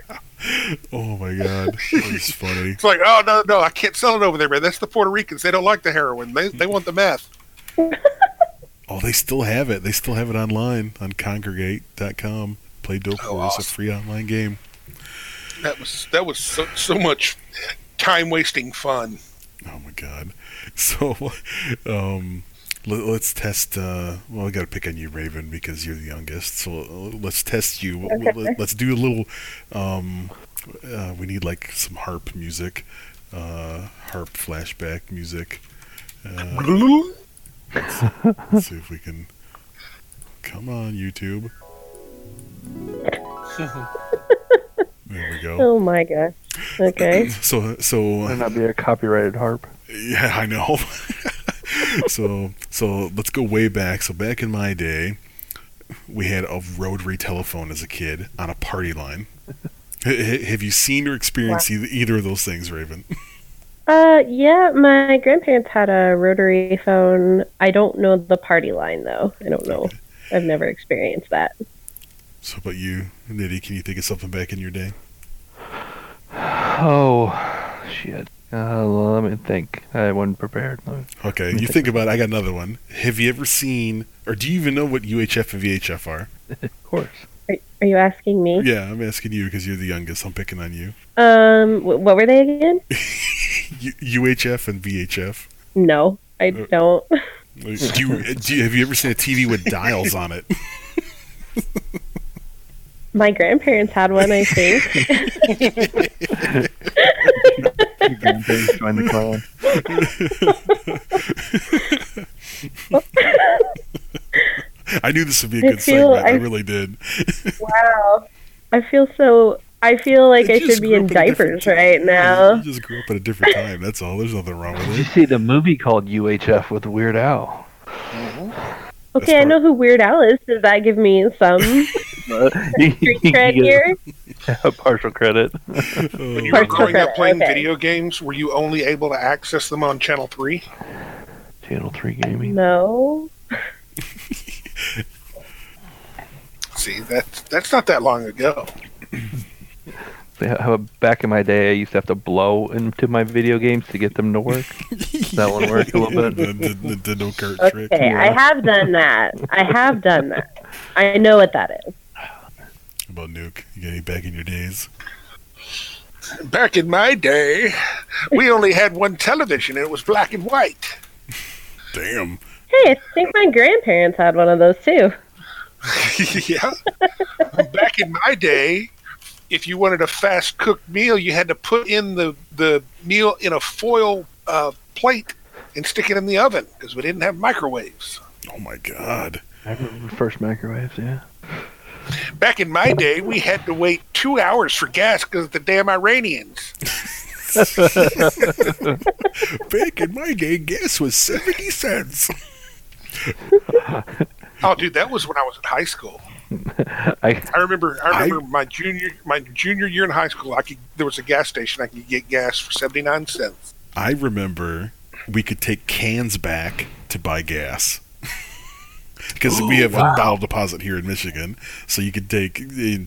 Oh my God, it's funny. It's like, oh no, no, I can't sell it over there, man. That's the Puerto Ricans. They don't like the heroin. They they want the meth. Oh, they still have it. They still have it online on Kongregate.com. Play Dope Oh, Wars, a free online game. That was that was so, so much time wasting fun. Oh my god. So, um, let, us test. Uh, well, I got to pick on you, Raven, because you're the youngest. So uh, let's test you. Okay. Let, us do a little. Um, uh, we need like some harp music, uh, harp flashback music. Uh, let's see if we can. Come on, YouTube. There we go. Oh my gosh. Okay. So, so Might not be a copyrighted harp. Yeah, I know. so so let's go way back. So back in my day, we had a rotary telephone as a kid on a party line. H- h- have you seen or experienced either, either of those things, Raven? Uh, yeah, my grandparents had a rotary phone. I don't know the party line though. I don't know. I've never experienced that. So, about you, Nitty, can you think of something back in your day? Oh, shit. Uh, let me think. I wasn't prepared. Me- Okay, you think. think about. it. I got another one. Have you ever seen, or do you even know what UHF and VHF are? Of course. Are, are you asking me? Yeah, I'm asking you because you're the youngest. I'm picking on you. Um, what were they again? U- UHF and VHF. No, I Uh, don't. Do you, do you, have you ever seen a TV with dials on it? My grandparents had one, I think. Your grandparents joined the clan. I knew this would be a I good feel- segment. I, I- really did. wow. I feel so. I feel like I I should be in up in a different diapers right now. You just grew up at a different time. That's all. There's nothing wrong with it. Did you see the movie called UHF with Weird Al? Mm-hmm. Okay, I know who Weird Al is. Does that give me some you here? get partial credit. When you were Partial growing up playing okay. video games, were you only able to access them on Channel Three? Channel 3 Gaming. No. See, that's that's not that long ago. How- Back in my day, I used to have to blow into my video games to get them to work. That one worked a little bit. the, the, the Nintendo cart Okay, trick. I have done that. I have done that. I know what that is. About Nuke. You got any back in your days? Back in my day, we only had one television, and it was black and white. Damn. Hey, I think my grandparents had one of those too. yeah. Back in my day, if you wanted a fast cooked meal, you had to put in the, the meal in a foil uh, plate and stick it in the oven because we didn't have microwaves. Oh my god. I remember first microwaves, yeah. Back in my day, we had to wait two hours for gas because of the damn Iranians. Back in my day, gas was 70 cents. Oh, dude, that was when I was in high school. I I remember. I remember my junior my junior year in high school. I could there was a gas station I could get gas for seventy nine cents. I remember we could take cans back to buy gas. Because we have a dollar deposit here in Michigan, so you could take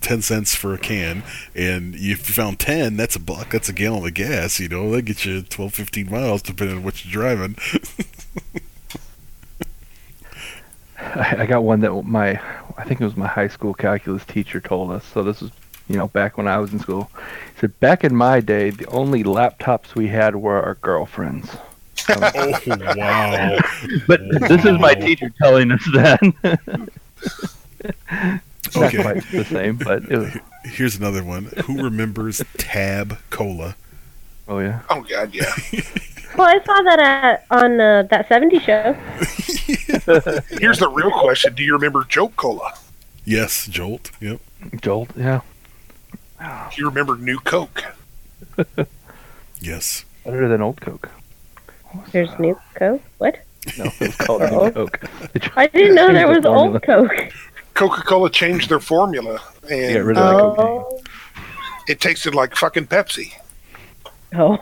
ten cents for a can, and if you found ten, that's a buck. That's a gallon of gas. You know that gets you 12, 15 miles, depending on what you're driving. I I got one that my I think it was my high school calculus teacher told us. So this was you know back when I was in school. He said back in my day, the only laptops we had were our girlfriends. Oh wow! But this is my teacher telling us that. Not Okay. quite the same, but it was, Here's another one. Who remembers Tab Cola? oh yeah. Oh God, yeah. Well, I saw that at, on uh, that 70 show. Here's the real question: Do you remember Jolt Cola? Yes, Jolt. Yep. Jolt, yeah. Do you remember New Coke? Yes. Better than old Coke. There's new Coke. What? No, it was called. New Coke. I didn't know to there was formula. old Coke. Coca Cola changed their formula, and get rid of the cocaine. Oh. it tasted like fucking Pepsi. Oh.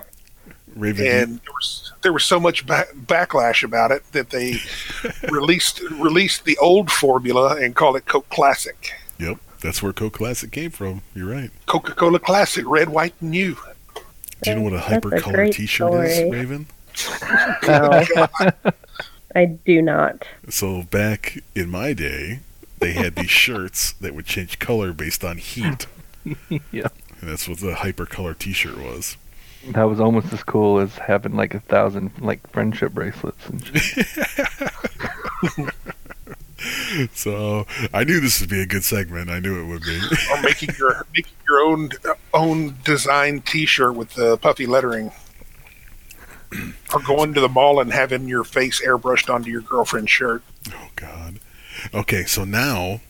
Raven. And there was there was so much ba- backlash about it that they released released the old formula and called it Coke Classic. Yep. That's where Coke Classic came from. You're right. Coca Cola Classic, red, white, and new. Do you know what a That's a hypercolor T-shirt is. Raven? Oh, no. I do not. So back in my day, they had these shirts that would change color based on heat. Yeah. And that's what the hypercolor T-shirt was. That was almost as cool as having like a thousand like friendship bracelets and shit. So I knew this would be a good segment. I knew it would be. or making your making your own own design T-shirt with the puffy lettering, or going to the mall and having your face airbrushed onto your girlfriend's shirt. Oh God. Okay, so now,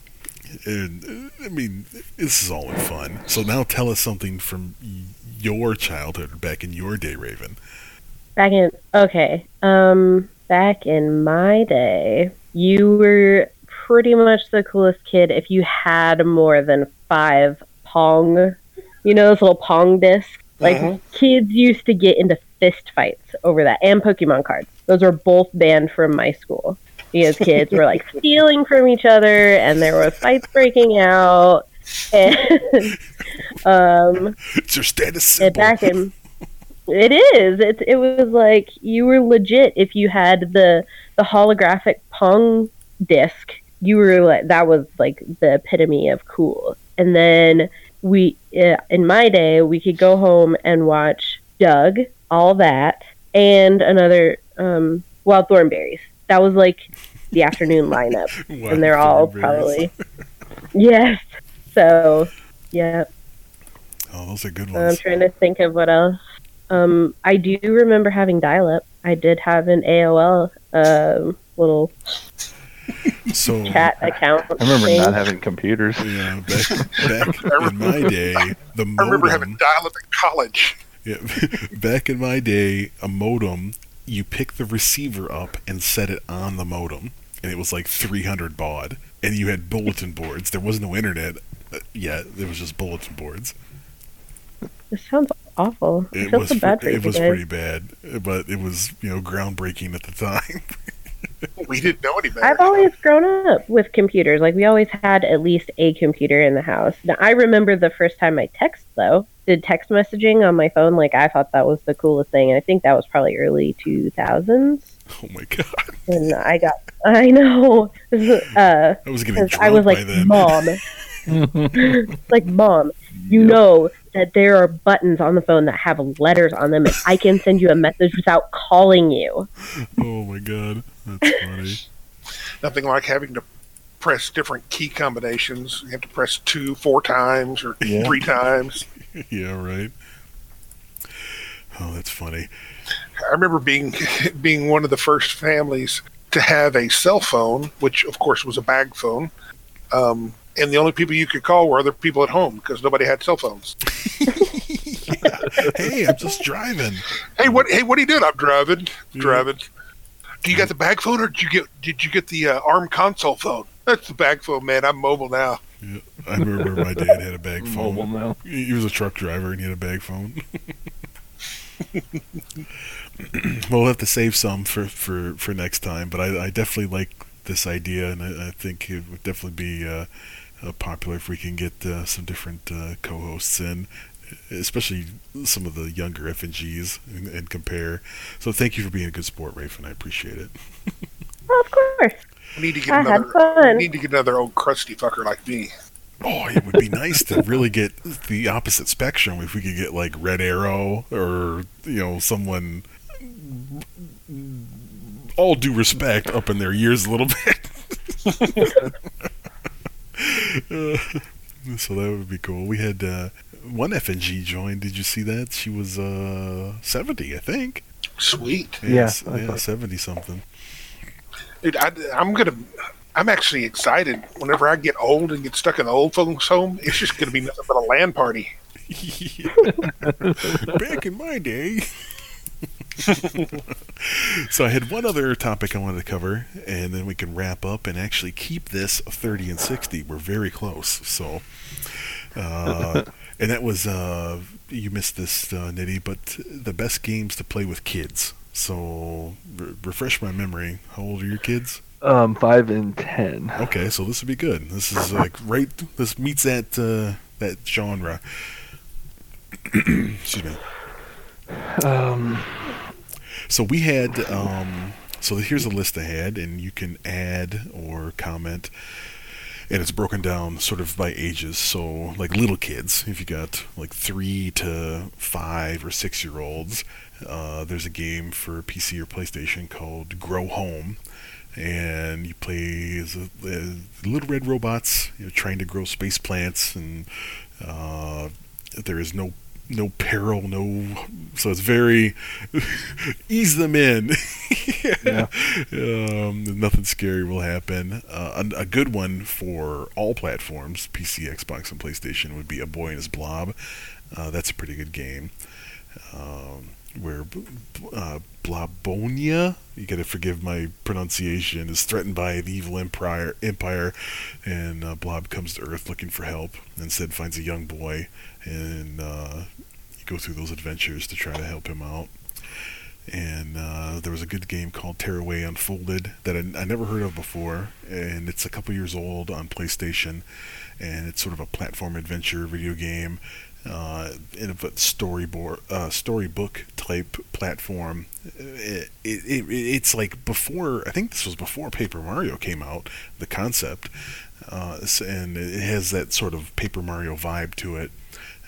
I mean, this is all in fun. So now, tell us something from your childhood, back in your day, Raven. Back in okay, um, back in my day, you were pretty much the coolest kid if you had more than five Pong. You know those little Pog discs. Like Mhm. kids used to get into fist fights over that, and Pokemon cards. Those were both banned from my school because kids were like stealing from each other, and there were fights breaking out. And um, It's your status it symbol. back in it is it, it was like you were legit if you had the the holographic pog disc you were like that was like the epitome of cool and then we uh, in my day we could go home and watch doug all that and another um wild Thornberrys that was like the afternoon lineup and they're all probably yes so yeah Oh, those are good ones. I'm trying to think of what else. Um, I do remember having dial-up. I did have an AOL um, little So chat account. I remember thing. not having computers. Yeah, back, back in my day, the I remember having dial-up in college. Yeah, back in my day, a modem. You pick the receiver up and set it on the modem, and it was like 300 baud. And you had bulletin boards. There was no internet uh, yet. There was just bulletin boards. This sounds awful. I It feel was so bad for it you was guys. pretty bad, but it was you know groundbreaking at the time. We didn't know any better. I've always grown up with computers. Like we always had at least a computer in the house. Now I remember the first time I text though, did text messaging on my phone. Like I thought that was the coolest thing, and I think that was probably early two thousands. oh my god, And I got, I know, uh, I was getting because drunk I was by like, then. mom, like mom, you know that there are buttons on the phone that have letters on them, and I can send you a message without calling you. Oh my god, that's funny. Nothing like having to press different key combinations. You have to press two, four times, or Yeah. three times. yeah, right. Oh, that's funny. I remember being being one of the first families to have a cell phone, which of course was a bag phone. Um, and the only people you could call were other people at home because nobody had cell phones. hey, I'm just driving. Hey, what? Hey, what are you doing? I'm driving. Yeah. Driving. Do you got the bag phone, or did you get did you get the uh, ARM console phone? That's the bag phone, man. I'm mobile now. Yeah, I remember my dad had a bag phone. Mobile now. He he was a truck driver and he had a bag phone. we'll have to save some for, for, for next time, but I, I definitely like this idea, and I, I think it would definitely be uh, uh, popular if we can get uh, some different uh, co-hosts in, especially some of the younger FNGs, and, and compare. So thank you for being a good sport, Raven. I appreciate it. Well, of course, We need to get I had another. fun. We need to get another old crusty fucker like me. Oh, it would be nice to really get the opposite spectrum if we could get like Red Arrow or you know someone. All due respect, up in their years a little bit. Uh, so that would be cool. We had uh, one FNG join. Did you see that? She was uh, seventy, I think. Sweet, Yeah, s- I yeah, seventy something. Dude. I, I'm gonna. I'm actually excited. Whenever I get old and get stuck in the old folks' home, it's just gonna be nothing but a land party. Back in my day. so I had one other topic I wanted to cover, and then we can wrap up and actually keep this 30 and 60. We're very close. So, uh, and that was uh, you missed this, uh, Nitty, but the best games to play with kids. So re- refresh my memory. How old are your kids? Um, five and ten. Okay, so this would be good. This is like right. This meets that uh, that genre. Excuse me. Um, So we had um, So here's a list ahead, and you can add or comment. And it's broken down sort of by ages. So, like little kids, if you got like three to five or six year olds, uh, there's a game for PC or PlayStation called Grow Home and you play as, a, as little red robots, you know, trying to grow space plants, and uh, there is no no peril, no. So it's very ease them in. yeah. Um, nothing scary will happen. Uh, a, a, good one for all platforms, PC, Xbox, and PlayStation, would be A Boy and His Blob. Uh, that's a pretty good game. Um, where uh, Blabonia, you gotta forgive my pronunciation, is threatened by the evil empire, empire and uh, Blob comes to Earth looking for help. Instead, finds a young boy, and uh, you go through those adventures to try to help him out. And uh, there was a good game called Tearaway Unfolded that I, I never heard of before, and it's a couple years old on PlayStation, and it's sort of a platform adventure video game uh, in a storyboard, uh, storybook type platform. It, it, it, it's like before. I think this was before Paper Mario came out. The concept, uh, and it has that sort of Paper Mario vibe to it,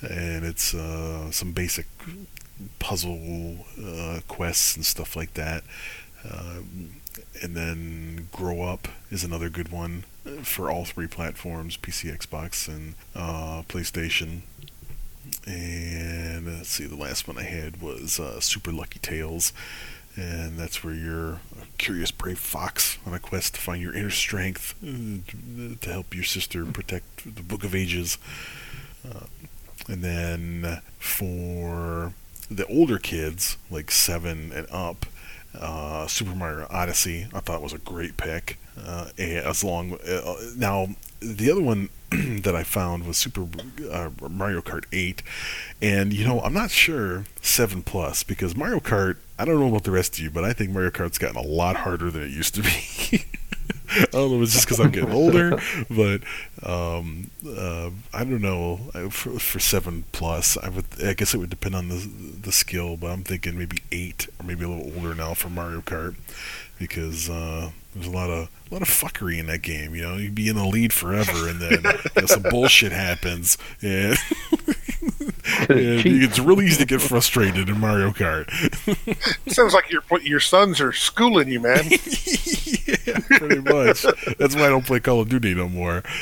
and it's uh, some basic puzzle uh, quests and stuff like that. And then Grow Up is another good one for all three platforms: PC, Xbox, and uh, PlayStation and let's see, the last one I had was uh, Super Lucky Tales, and that's where you're a curious, brave fox on a quest to find your inner strength uh, to help your sister protect the Book of Ages. Uh, and then for the older kids, like seven and up, uh, Super Mario Odyssey, I thought was a great pick. Uh, as long uh, now, the other one that I found was Super uh, Mario Kart 8, and you know I'm not sure 7 Plus because Mario Kart. I don't know about the rest of you, but I think Mario Kart's gotten a lot harder than it used to be. I don't know if it's just because I'm getting older, but um, uh, I don't know. For, for, seven plus, I would. I guess it would depend on the the skill, but I'm thinking maybe eight or maybe a little older now for Mario Kart because uh, there's a lot of a lot of fuckery in that game. You know, you'd be in the lead forever, and then you know, some bullshit happens, and, and it's really easy to get frustrated in Mario Kart. Sounds like your your sons are schooling you, man. yeah, pretty much. That's why I don't play Call of Duty no more.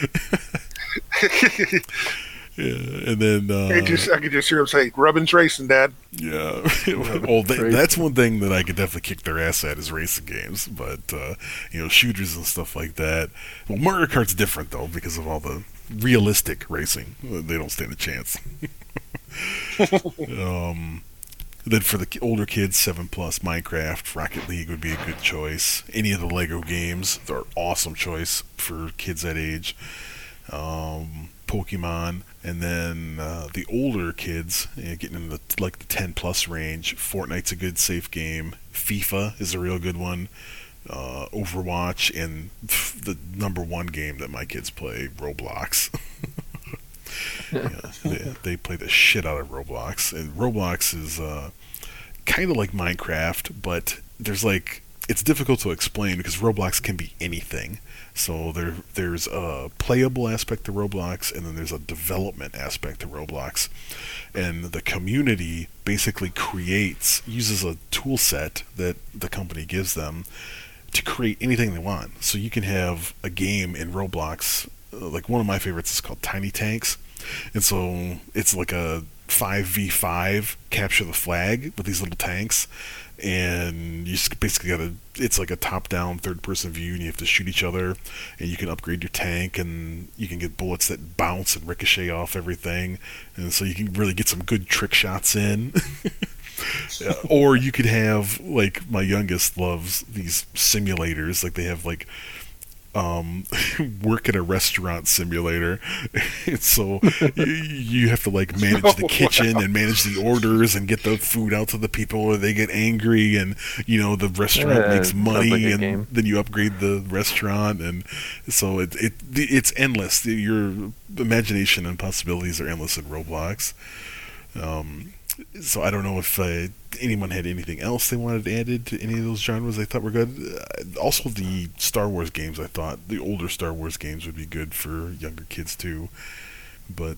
Yeah, and then uh, I, just, I could just hear him say, "Rubbin's racing, Dad." Yeah, well, they, that's one thing that I could definitely kick their ass at is racing games, but uh, you know, shooters and stuff like that. Well, Mario Kart's different though because of all the realistic racing. They don't stand a chance. um, then for the older kids, seven plus, Minecraft, Rocket League would be a good choice. Any of the Lego games, they're awesome choice for kids that age. Um, Pokemon, and then uh, the older kids you know, getting in the like the 10 plus range. Fortnite's a good safe game. FIFA is a real good one. Uh, Overwatch and the number one game that my kids play, Roblox. they, they, play the shit out of Roblox, and Roblox is uh, kind of like Minecraft, but there's like it's difficult to explain because Roblox can be anything. So there there's a playable aspect to Roblox and then there's a development aspect to Roblox. And the community basically creates uses a tool set that the company gives them to create anything they want. So you can have a game in Roblox like one of my favorites is called Tiny Tanks. And so it's like a 5v5 capture the flag with these little tanks. And you basically got to it's like a top down third person view and you have to shoot each other. And you can upgrade your tank and you can get bullets that bounce and ricochet off everything. And so you can really get some good trick shots in. Or you could have like my youngest loves these simulators. Like they have like um, work at a restaurant simulator. so you, you, have to like manage the oh, kitchen wow. and manage the orders and get the food out to the people, or they get angry, and you know the restaurant yeah, makes money, like and game. then you upgrade the restaurant, and so it it it's endless. Your imagination and possibilities are endless in Roblox. Um, so I don't know if uh, anyone had anything else they wanted added to any of those genres they thought were good. Uh, also, the Star Wars games I thought the older Star Wars games would be good for younger kids too. But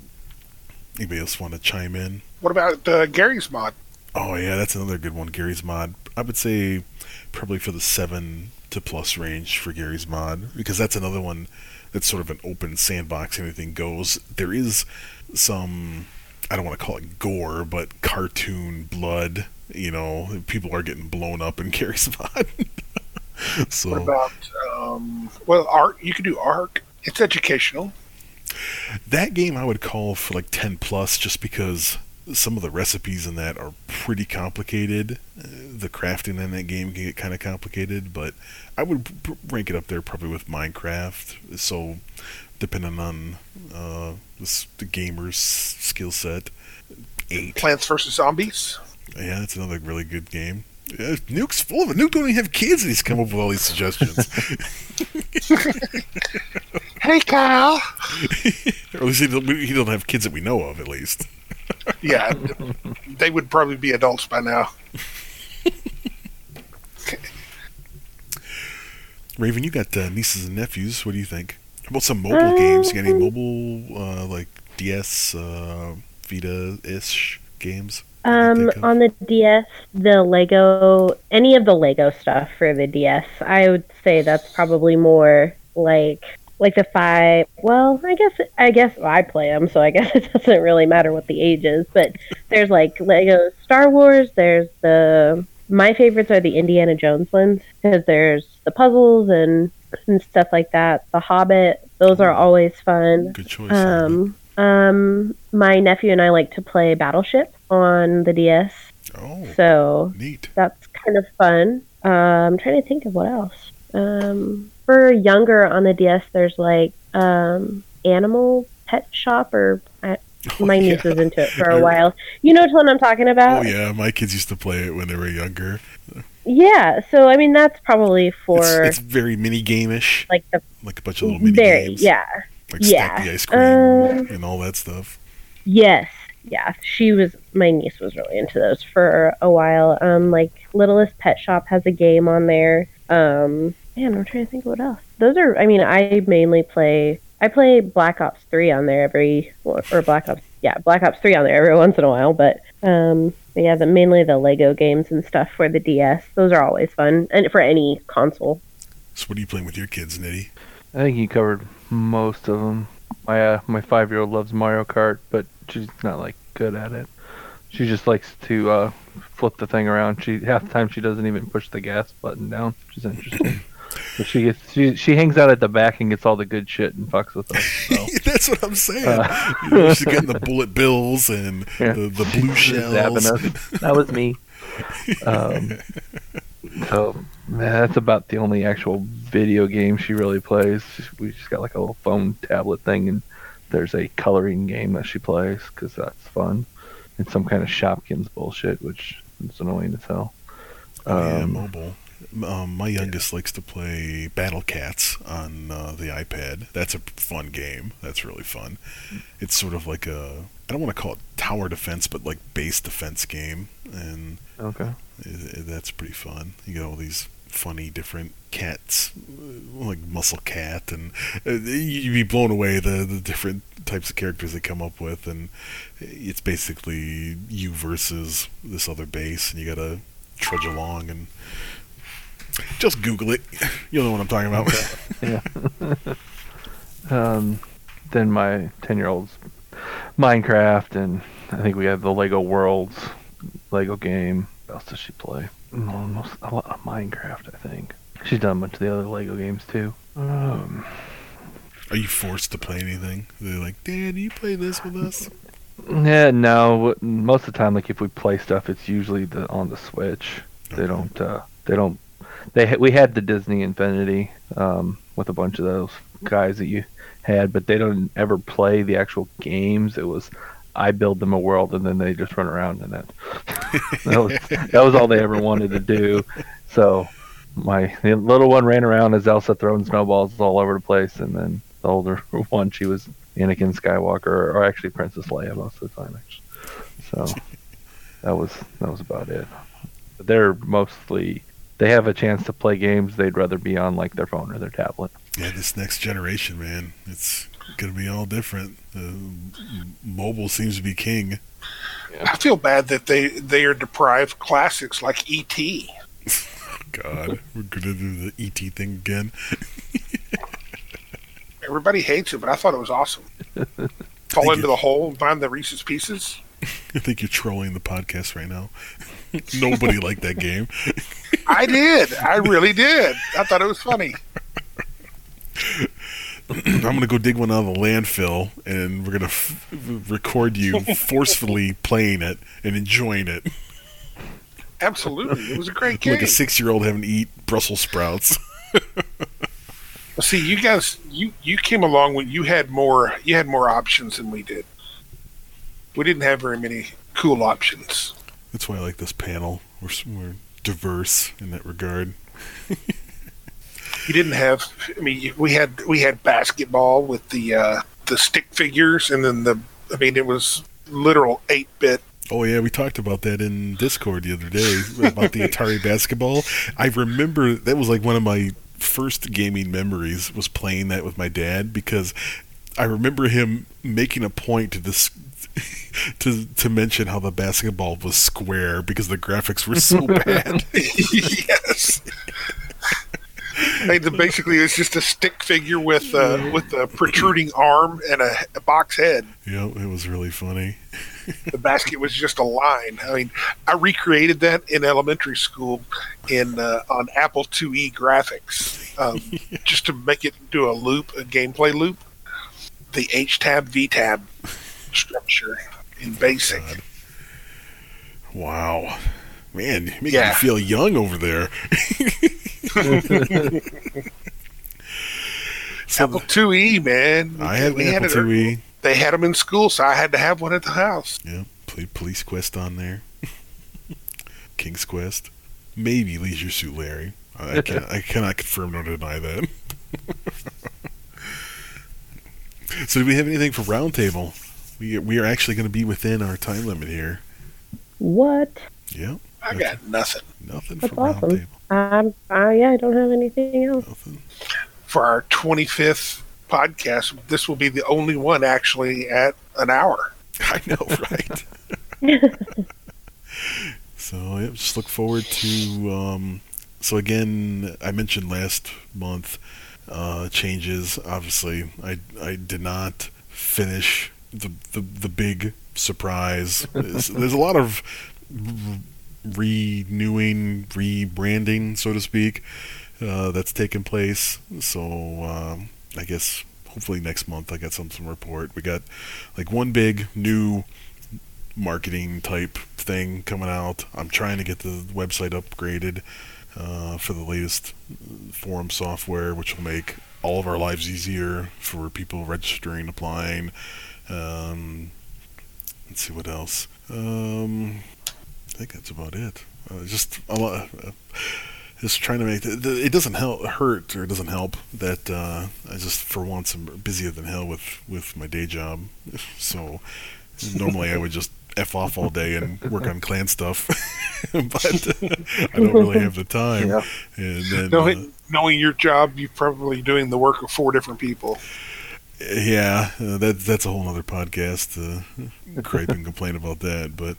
anybody else want to chime in? What about uh, Garry's Mod? Oh yeah, that's another good one. Garry's Mod. I would say probably for the seven to plus range for Garry's Mod because that's another one that's sort of an open sandbox. Anything goes. There is some. I don't want to call it gore, but cartoon blood. You know, people are getting blown up in mod. so What about um, well, art? You could do Ark. It's educational. that game I would call for like 10 plus just because some of the recipes in that are pretty complicated. Uh, the crafting in that game can get kind of complicated, but I would rank it up there probably with Minecraft. So, depending on uh, the, the gamer's skill set, 8. Plants vs Zombies. Yeah, that's another really good game. Yeah, Nuke's full of it. Nuke don't even have kids, and he's come up with all these suggestions. Hey, Kyle. or at least he don't, he don't have kids that we know of, at least. Yeah, they would probably be adults by now. Raven, you got uh, nieces and nephews. What do you think? About some mobile games? You got any mobile, uh, like DS, uh, Vita ish games? Um, on the DS, the Lego, any of the Lego stuff for the DS, I would say that's probably more like like the five. Well, I guess I guess well, I play them, so I guess it doesn't really matter what the age is. But there's like Lego Star Wars. There's the my favorites are the Indiana Jones ones because there's the puzzles and and stuff like that. The Hobbit. Those are always fun. Good choice. Um, um, my nephew and I like to play Battleship on the DS, oh, so neat. that's kind of fun. Uh, I'm trying to think of what else. Um, for younger on the DS, there's like um, Animal Pet Shop, or I, Oh, my yeah. niece was into it for a while. You know which one I'm talking about? Oh yeah, my kids used to play it when they were younger. Yeah, So I mean, that's probably for it's very mini game-ish, like the like a bunch of little mini very games, yeah. like stack the ice cream Um, and all that stuff. Yes. Yeah. She was my niece was really into those for a while. Um like Littlest Pet Shop has a game on there. Um man, I'm trying to think of what else. Those are I mean, I mainly play I play Black Ops 3 on there every or Black Ops yeah, Black Ops 3 on there every once in a while, but um but yeah, the mainly the Lego games and stuff for the DS. Those are always fun and for any console. So what are you playing with your kids, Nitty? I think you covered most of them. My uh, my five year old loves Mario Kart, but she's not like good at it. She just likes to uh, flip the thing around. She half the time she doesn't even push the gas button down, which is interesting. but she gets she she hangs out at the back and gets all the good shit and fucks with us. So. That's what I'm saying. Uh, You know, she's getting the bullet bills and Yeah. the, the blue shells. Us. That was me. Um, so man, that's about the only actual video game she really plays. We just got like a little phone tablet thing, and there's a coloring game that she plays because that's fun, and some kind of Shopkins bullshit, which is annoying as hell. Oh, yeah, Um, mobile. Um, my youngest likes to play Battle Cats on uh, the iPad. That's a fun game. That's really fun. It's sort of like a I don't want to call it tower defense, but like base defense game, and Okay. i i that's pretty fun. You get all these funny different cats, uh, like Muscle Cat, and uh, you'd be blown away the the different types of characters they come up with, and it's basically you versus this other base, and you gotta trudge along and just Google it. You'll know what I'm talking about. Yeah. um, then my ten year old's Minecraft, and I think we have the Lego Worlds Lego game. What else does she play? Almost a lot of Minecraft, I think. She's done a bunch of the other Lego games too. Um, Are you forced to play anything? They're like, Dad, you play this with us? yeah, no. Most of the time, like if we play stuff, it's usually the on the Switch. They don't. Uh, they don't. They we had the Disney Infinity um, with a bunch of those guys that you had, but they don't ever play the actual games. It was I build them a world and then they just run around in it. that was that was all they ever wanted to do. So my little one ran around as Elsa throwing snowballs all over the place, and then the older one she was Anakin Skywalker or actually Princess Leia most of the time. Actually. So that was that was about it. They're mostly they have a chance to play games they'd rather be on like their phone or their tablet. Yeah, this next generation, man, it's gonna be all different. Uh, mobile seems to be king. I feel bad that they they are deprived classics like E E.T. God, we're gonna do the ET thing again. Everybody hates it, but I thought it was awesome. Fall into the hole and find the Reese's Pieces. I think you're trolling the podcast right now. Nobody liked that game. I did. I really did. I thought it was funny. I'm gonna go dig one out of the landfill, and we're gonna f- record you forcefully playing it and enjoying it, Absolutely, it was a great game. like a six-year-old having to eat Brussels sprouts. See, you guys, you you came along when you had more you had more options than we did. We didn't have very many cool options. That's why I like this panel. We're, we're diverse in that regard. You didn't have. I mean, we had we had basketball with the uh, the stick figures, and then the. I mean, it was literal eight bit. Oh yeah, we talked about that in Discord the other day about the Atari basketball. I remember that was like one of my first gaming memories was playing that with my dad because I remember him making a point to this to to mention how the basketball was square because the graphics were so bad. yes. The- basically, it's just a stick figure with uh, with a protruding arm and a, a box head. yeah, it was really funny. The basket was just a line. I mean, I recreated that in elementary school in uh, on Apple IIe graphics, um, just to make it do a loop, a gameplay loop. The H tab V tab structure in BASIC. God. Wow. Man, you make Yeah. me feel young over there. so Apple IIe, man. I had We Apple it- IIe. They had them in school, so I had to have one at the house. Yeah, play Police Quest on there. King's Quest. Maybe Leisure Suit Larry. I, I, can't, I cannot confirm nor deny that. so, do we have anything for Roundtable? We, we are actually going to be within our time limit here. What? Yep, I got nothing. nothing That's for awesome. Roundtable. Um, uh, yeah, I don't have anything else. Nothing. For our 25th podcast, this will be the only one actually at an hour. I know, right? so, yeah, just look forward to. Um, so, again, I mentioned last month uh, changes. Obviously, I, I did not finish the, the, the big surprise. there's, there's a lot of renewing, rebranding, so to speak, uh, that's taken place. So, um, I guess hopefully next month I got something to report. We got like one big new marketing type thing coming out. I'm trying to get the website upgraded uh, for the latest forum software, which will make all of our lives easier for people registering, applying. Um, let's see what else. Um, I think that's about it. Uh, just a lot. Uh, just trying to make the, the, it doesn't help hurt or it doesn't help that uh, I just for once am busier than hell with with my day job. So normally I would just f off all day and work on clan stuff, but I don't really have the time. Yeah. And then uh, Knowing, knowing your job, you're probably doing the work of four different people. Yeah, uh, that that's a whole other podcast. Uh, gripe and complain about that, but.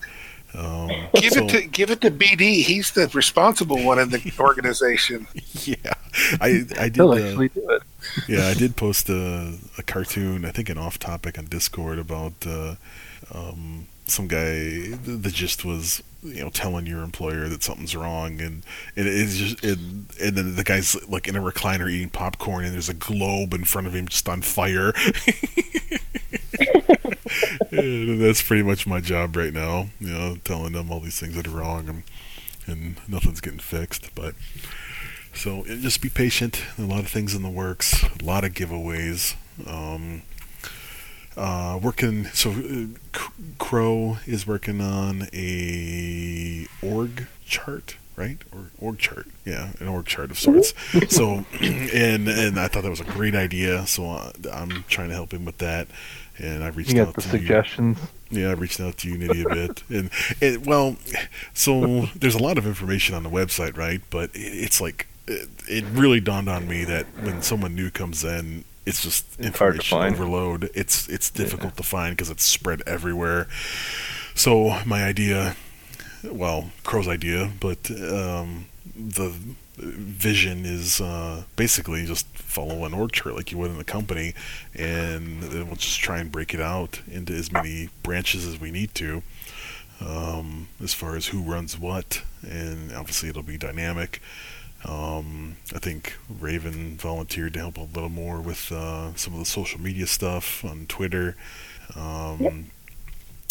Um, Give so- it to give it to BD. He's the responsible one in the organization. yeah, I I did. He'll Uh, actually do it. Yeah, I did post a, a cartoon, I think an off topic on Discord about uh, um, some guy. The, the gist was, you know, telling your employer that something's wrong, and, and it's just, and, and then the guy's like in a recliner eating popcorn, and there's a globe in front of him just on fire. that's pretty much my job right now, you know, telling them all these things that are wrong, and and nothing's getting fixed, but. So just be patient. A lot of things in the works. A lot of giveaways. Um, uh, working. So uh, Crow is working on a org chart, right? Or org chart. Yeah, an org chart of sorts. so, and and I thought that was a great idea. So uh, I'm trying to help him with that. and I reached You out the to suggestions. you. Yeah, I reached out to Unity a bit, and it, well, so there's a lot of information on the website, right? But it, it's like it, it really dawned on me that when someone new comes in, it's just It's hard to find. overload. It's it's difficult to find because it's spread everywhere. So my idea, well, Crow's idea, but um, the vision is uh, basically just follow an org chart like you would in a company, and then we'll just try and break it out into as many branches as we need to. Um, as far as who runs what, and obviously it'll be dynamic. Um, I think Raven volunteered to help a little more with uh, some of the social media stuff on Twitter. Um,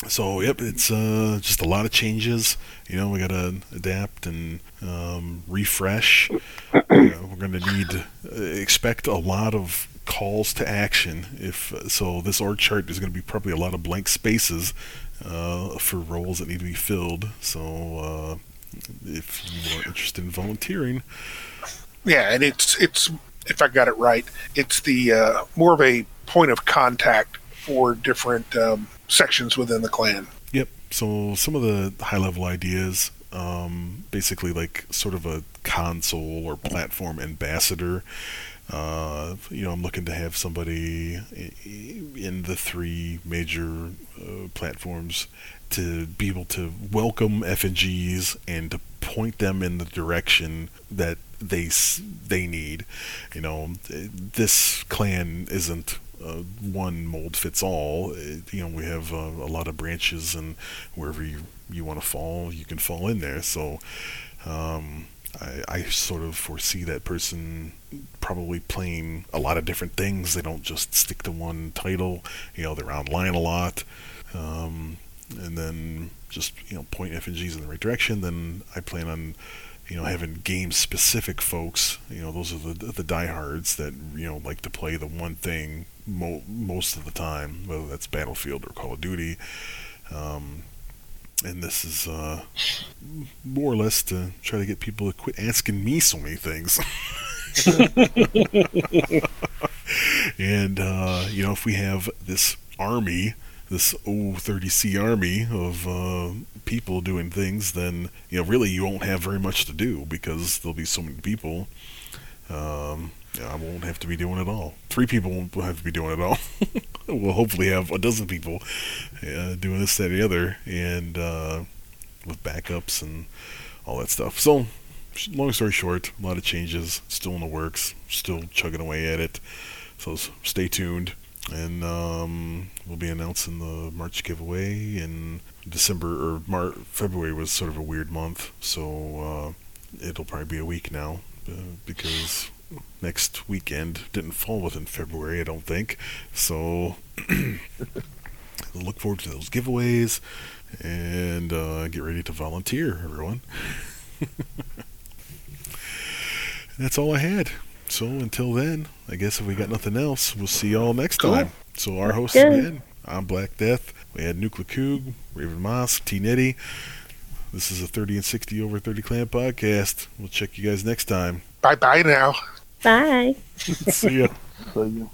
So yep, it's uh, just a lot of changes. You know, we gotta adapt and um, refresh. Uh, we're gonna need uh, expect a lot of calls to action. If so, this org chart is gonna be probably a lot of blank spaces uh, for roles that need to be filled. So uh, if you are interested in volunteering, Yeah, and it's it's if I got it right, it's the uh, more of a point of contact for different um, sections within the clan. Yep. So some of the high level ideas, um, basically like sort of a console or platform ambassador. Uh, you know, I'm looking to have somebody in the three major uh, platforms to be able to welcome FNGs and to point them in the direction that they they need. You know, this clan isn't uh, one mold fits all. It- you know, we have uh, a lot of branches, and wherever you you want to fall, you can fall in there. So. Um, I, I sort of foresee that person probably playing a lot of different things. They don't just stick to one title. You know, they're online a lot, um, and then just you know point FNGs in the right direction. Then I plan on you know having game specific folks. You know, those are the the diehards that you know like to play the one thing mo- most of the time, whether that's Battlefield or Call of Duty. Um, and this is uh, more or less to try to get people to quit asking me so many things. and uh, you know, if we have this army, this O30C army of uh, people doing things, then you know, really, you won't have very much to do because there'll be so many people. Um, I won't have to be doing it all. Three people won't have to be doing it all. we'll hopefully have a dozen people uh, doing this, that, or the other, and uh, with backups and all that stuff. So, long story short, a lot of changes still in the works, still chugging away at it. So stay tuned, and um, we'll be announcing the March giveaway in December or Mar- February was sort of a weird month, so uh, it'll probably be a week now uh, because next weekend didn't fall within February, I don't think. So look forward to those giveaways and uh, get ready to volunteer, everyone. That's all I had. So until then, I guess if we got nothing else, we'll see y'all next Cool. time. So our hosts Good. again, I'm Black Death. We had Nuclear Coog, Raven Moss, T Netty. This is a 30 and 60 over 30 clan podcast. We'll check you guys next time. Bye bye now. Bye. see ya. So you.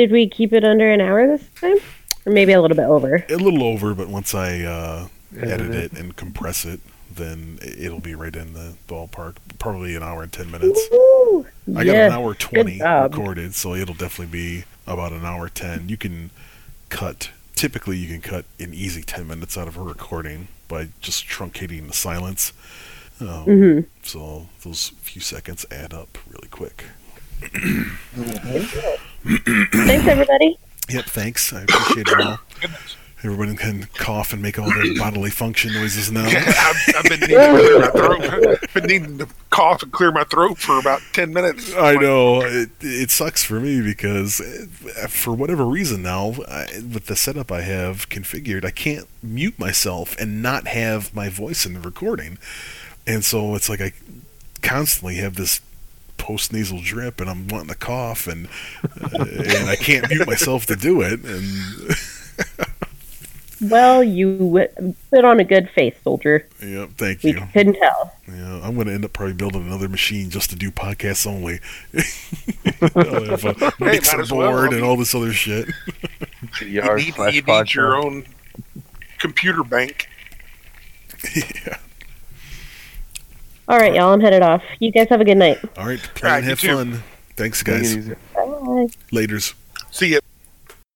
Did we keep it under an hour this time? Or maybe a little bit over? A little over, but once I uh, edit Edit it it. and compress it, then it'll be right in the ballpark. Probably an hour and 10 minutes. Woo! I got an hour 20 recorded, so it'll definitely be about an hour 10. You can cut, typically, you can cut an easy 10 minutes out of a recording by just truncating the silence. Um, Mhm. So those few seconds add up really quick. Thanks, everybody. Yep, thanks. I appreciate it all. Everyone can cough and make all their bodily function noises now. I've, I've been needing to clear my throat. I've been needing to cough and clear my throat for about ten minutes. I know it, it sucks for me because uh, for whatever reason now, I, with the setup I have configured, I can't mute myself and not have my voice in the recording, and so it's like I constantly have this post nasal drip, and I'm wanting to cough, and uh, and I can't mute myself to do it, and. Well, you put on a good face, soldier. yeah, thank you. We you. couldn't tell. Yeah, I'm going to end up probably building another machine just to do podcasts only. I'll have a might mixer as well. board and all this other shit. You DVR need, you need your own computer bank. yeah. All right, y'all. I'm headed off. You guys have a good night. All right, play All right, and you have too. fun. Thanks, guys. easy. Bye. Laters. See ya.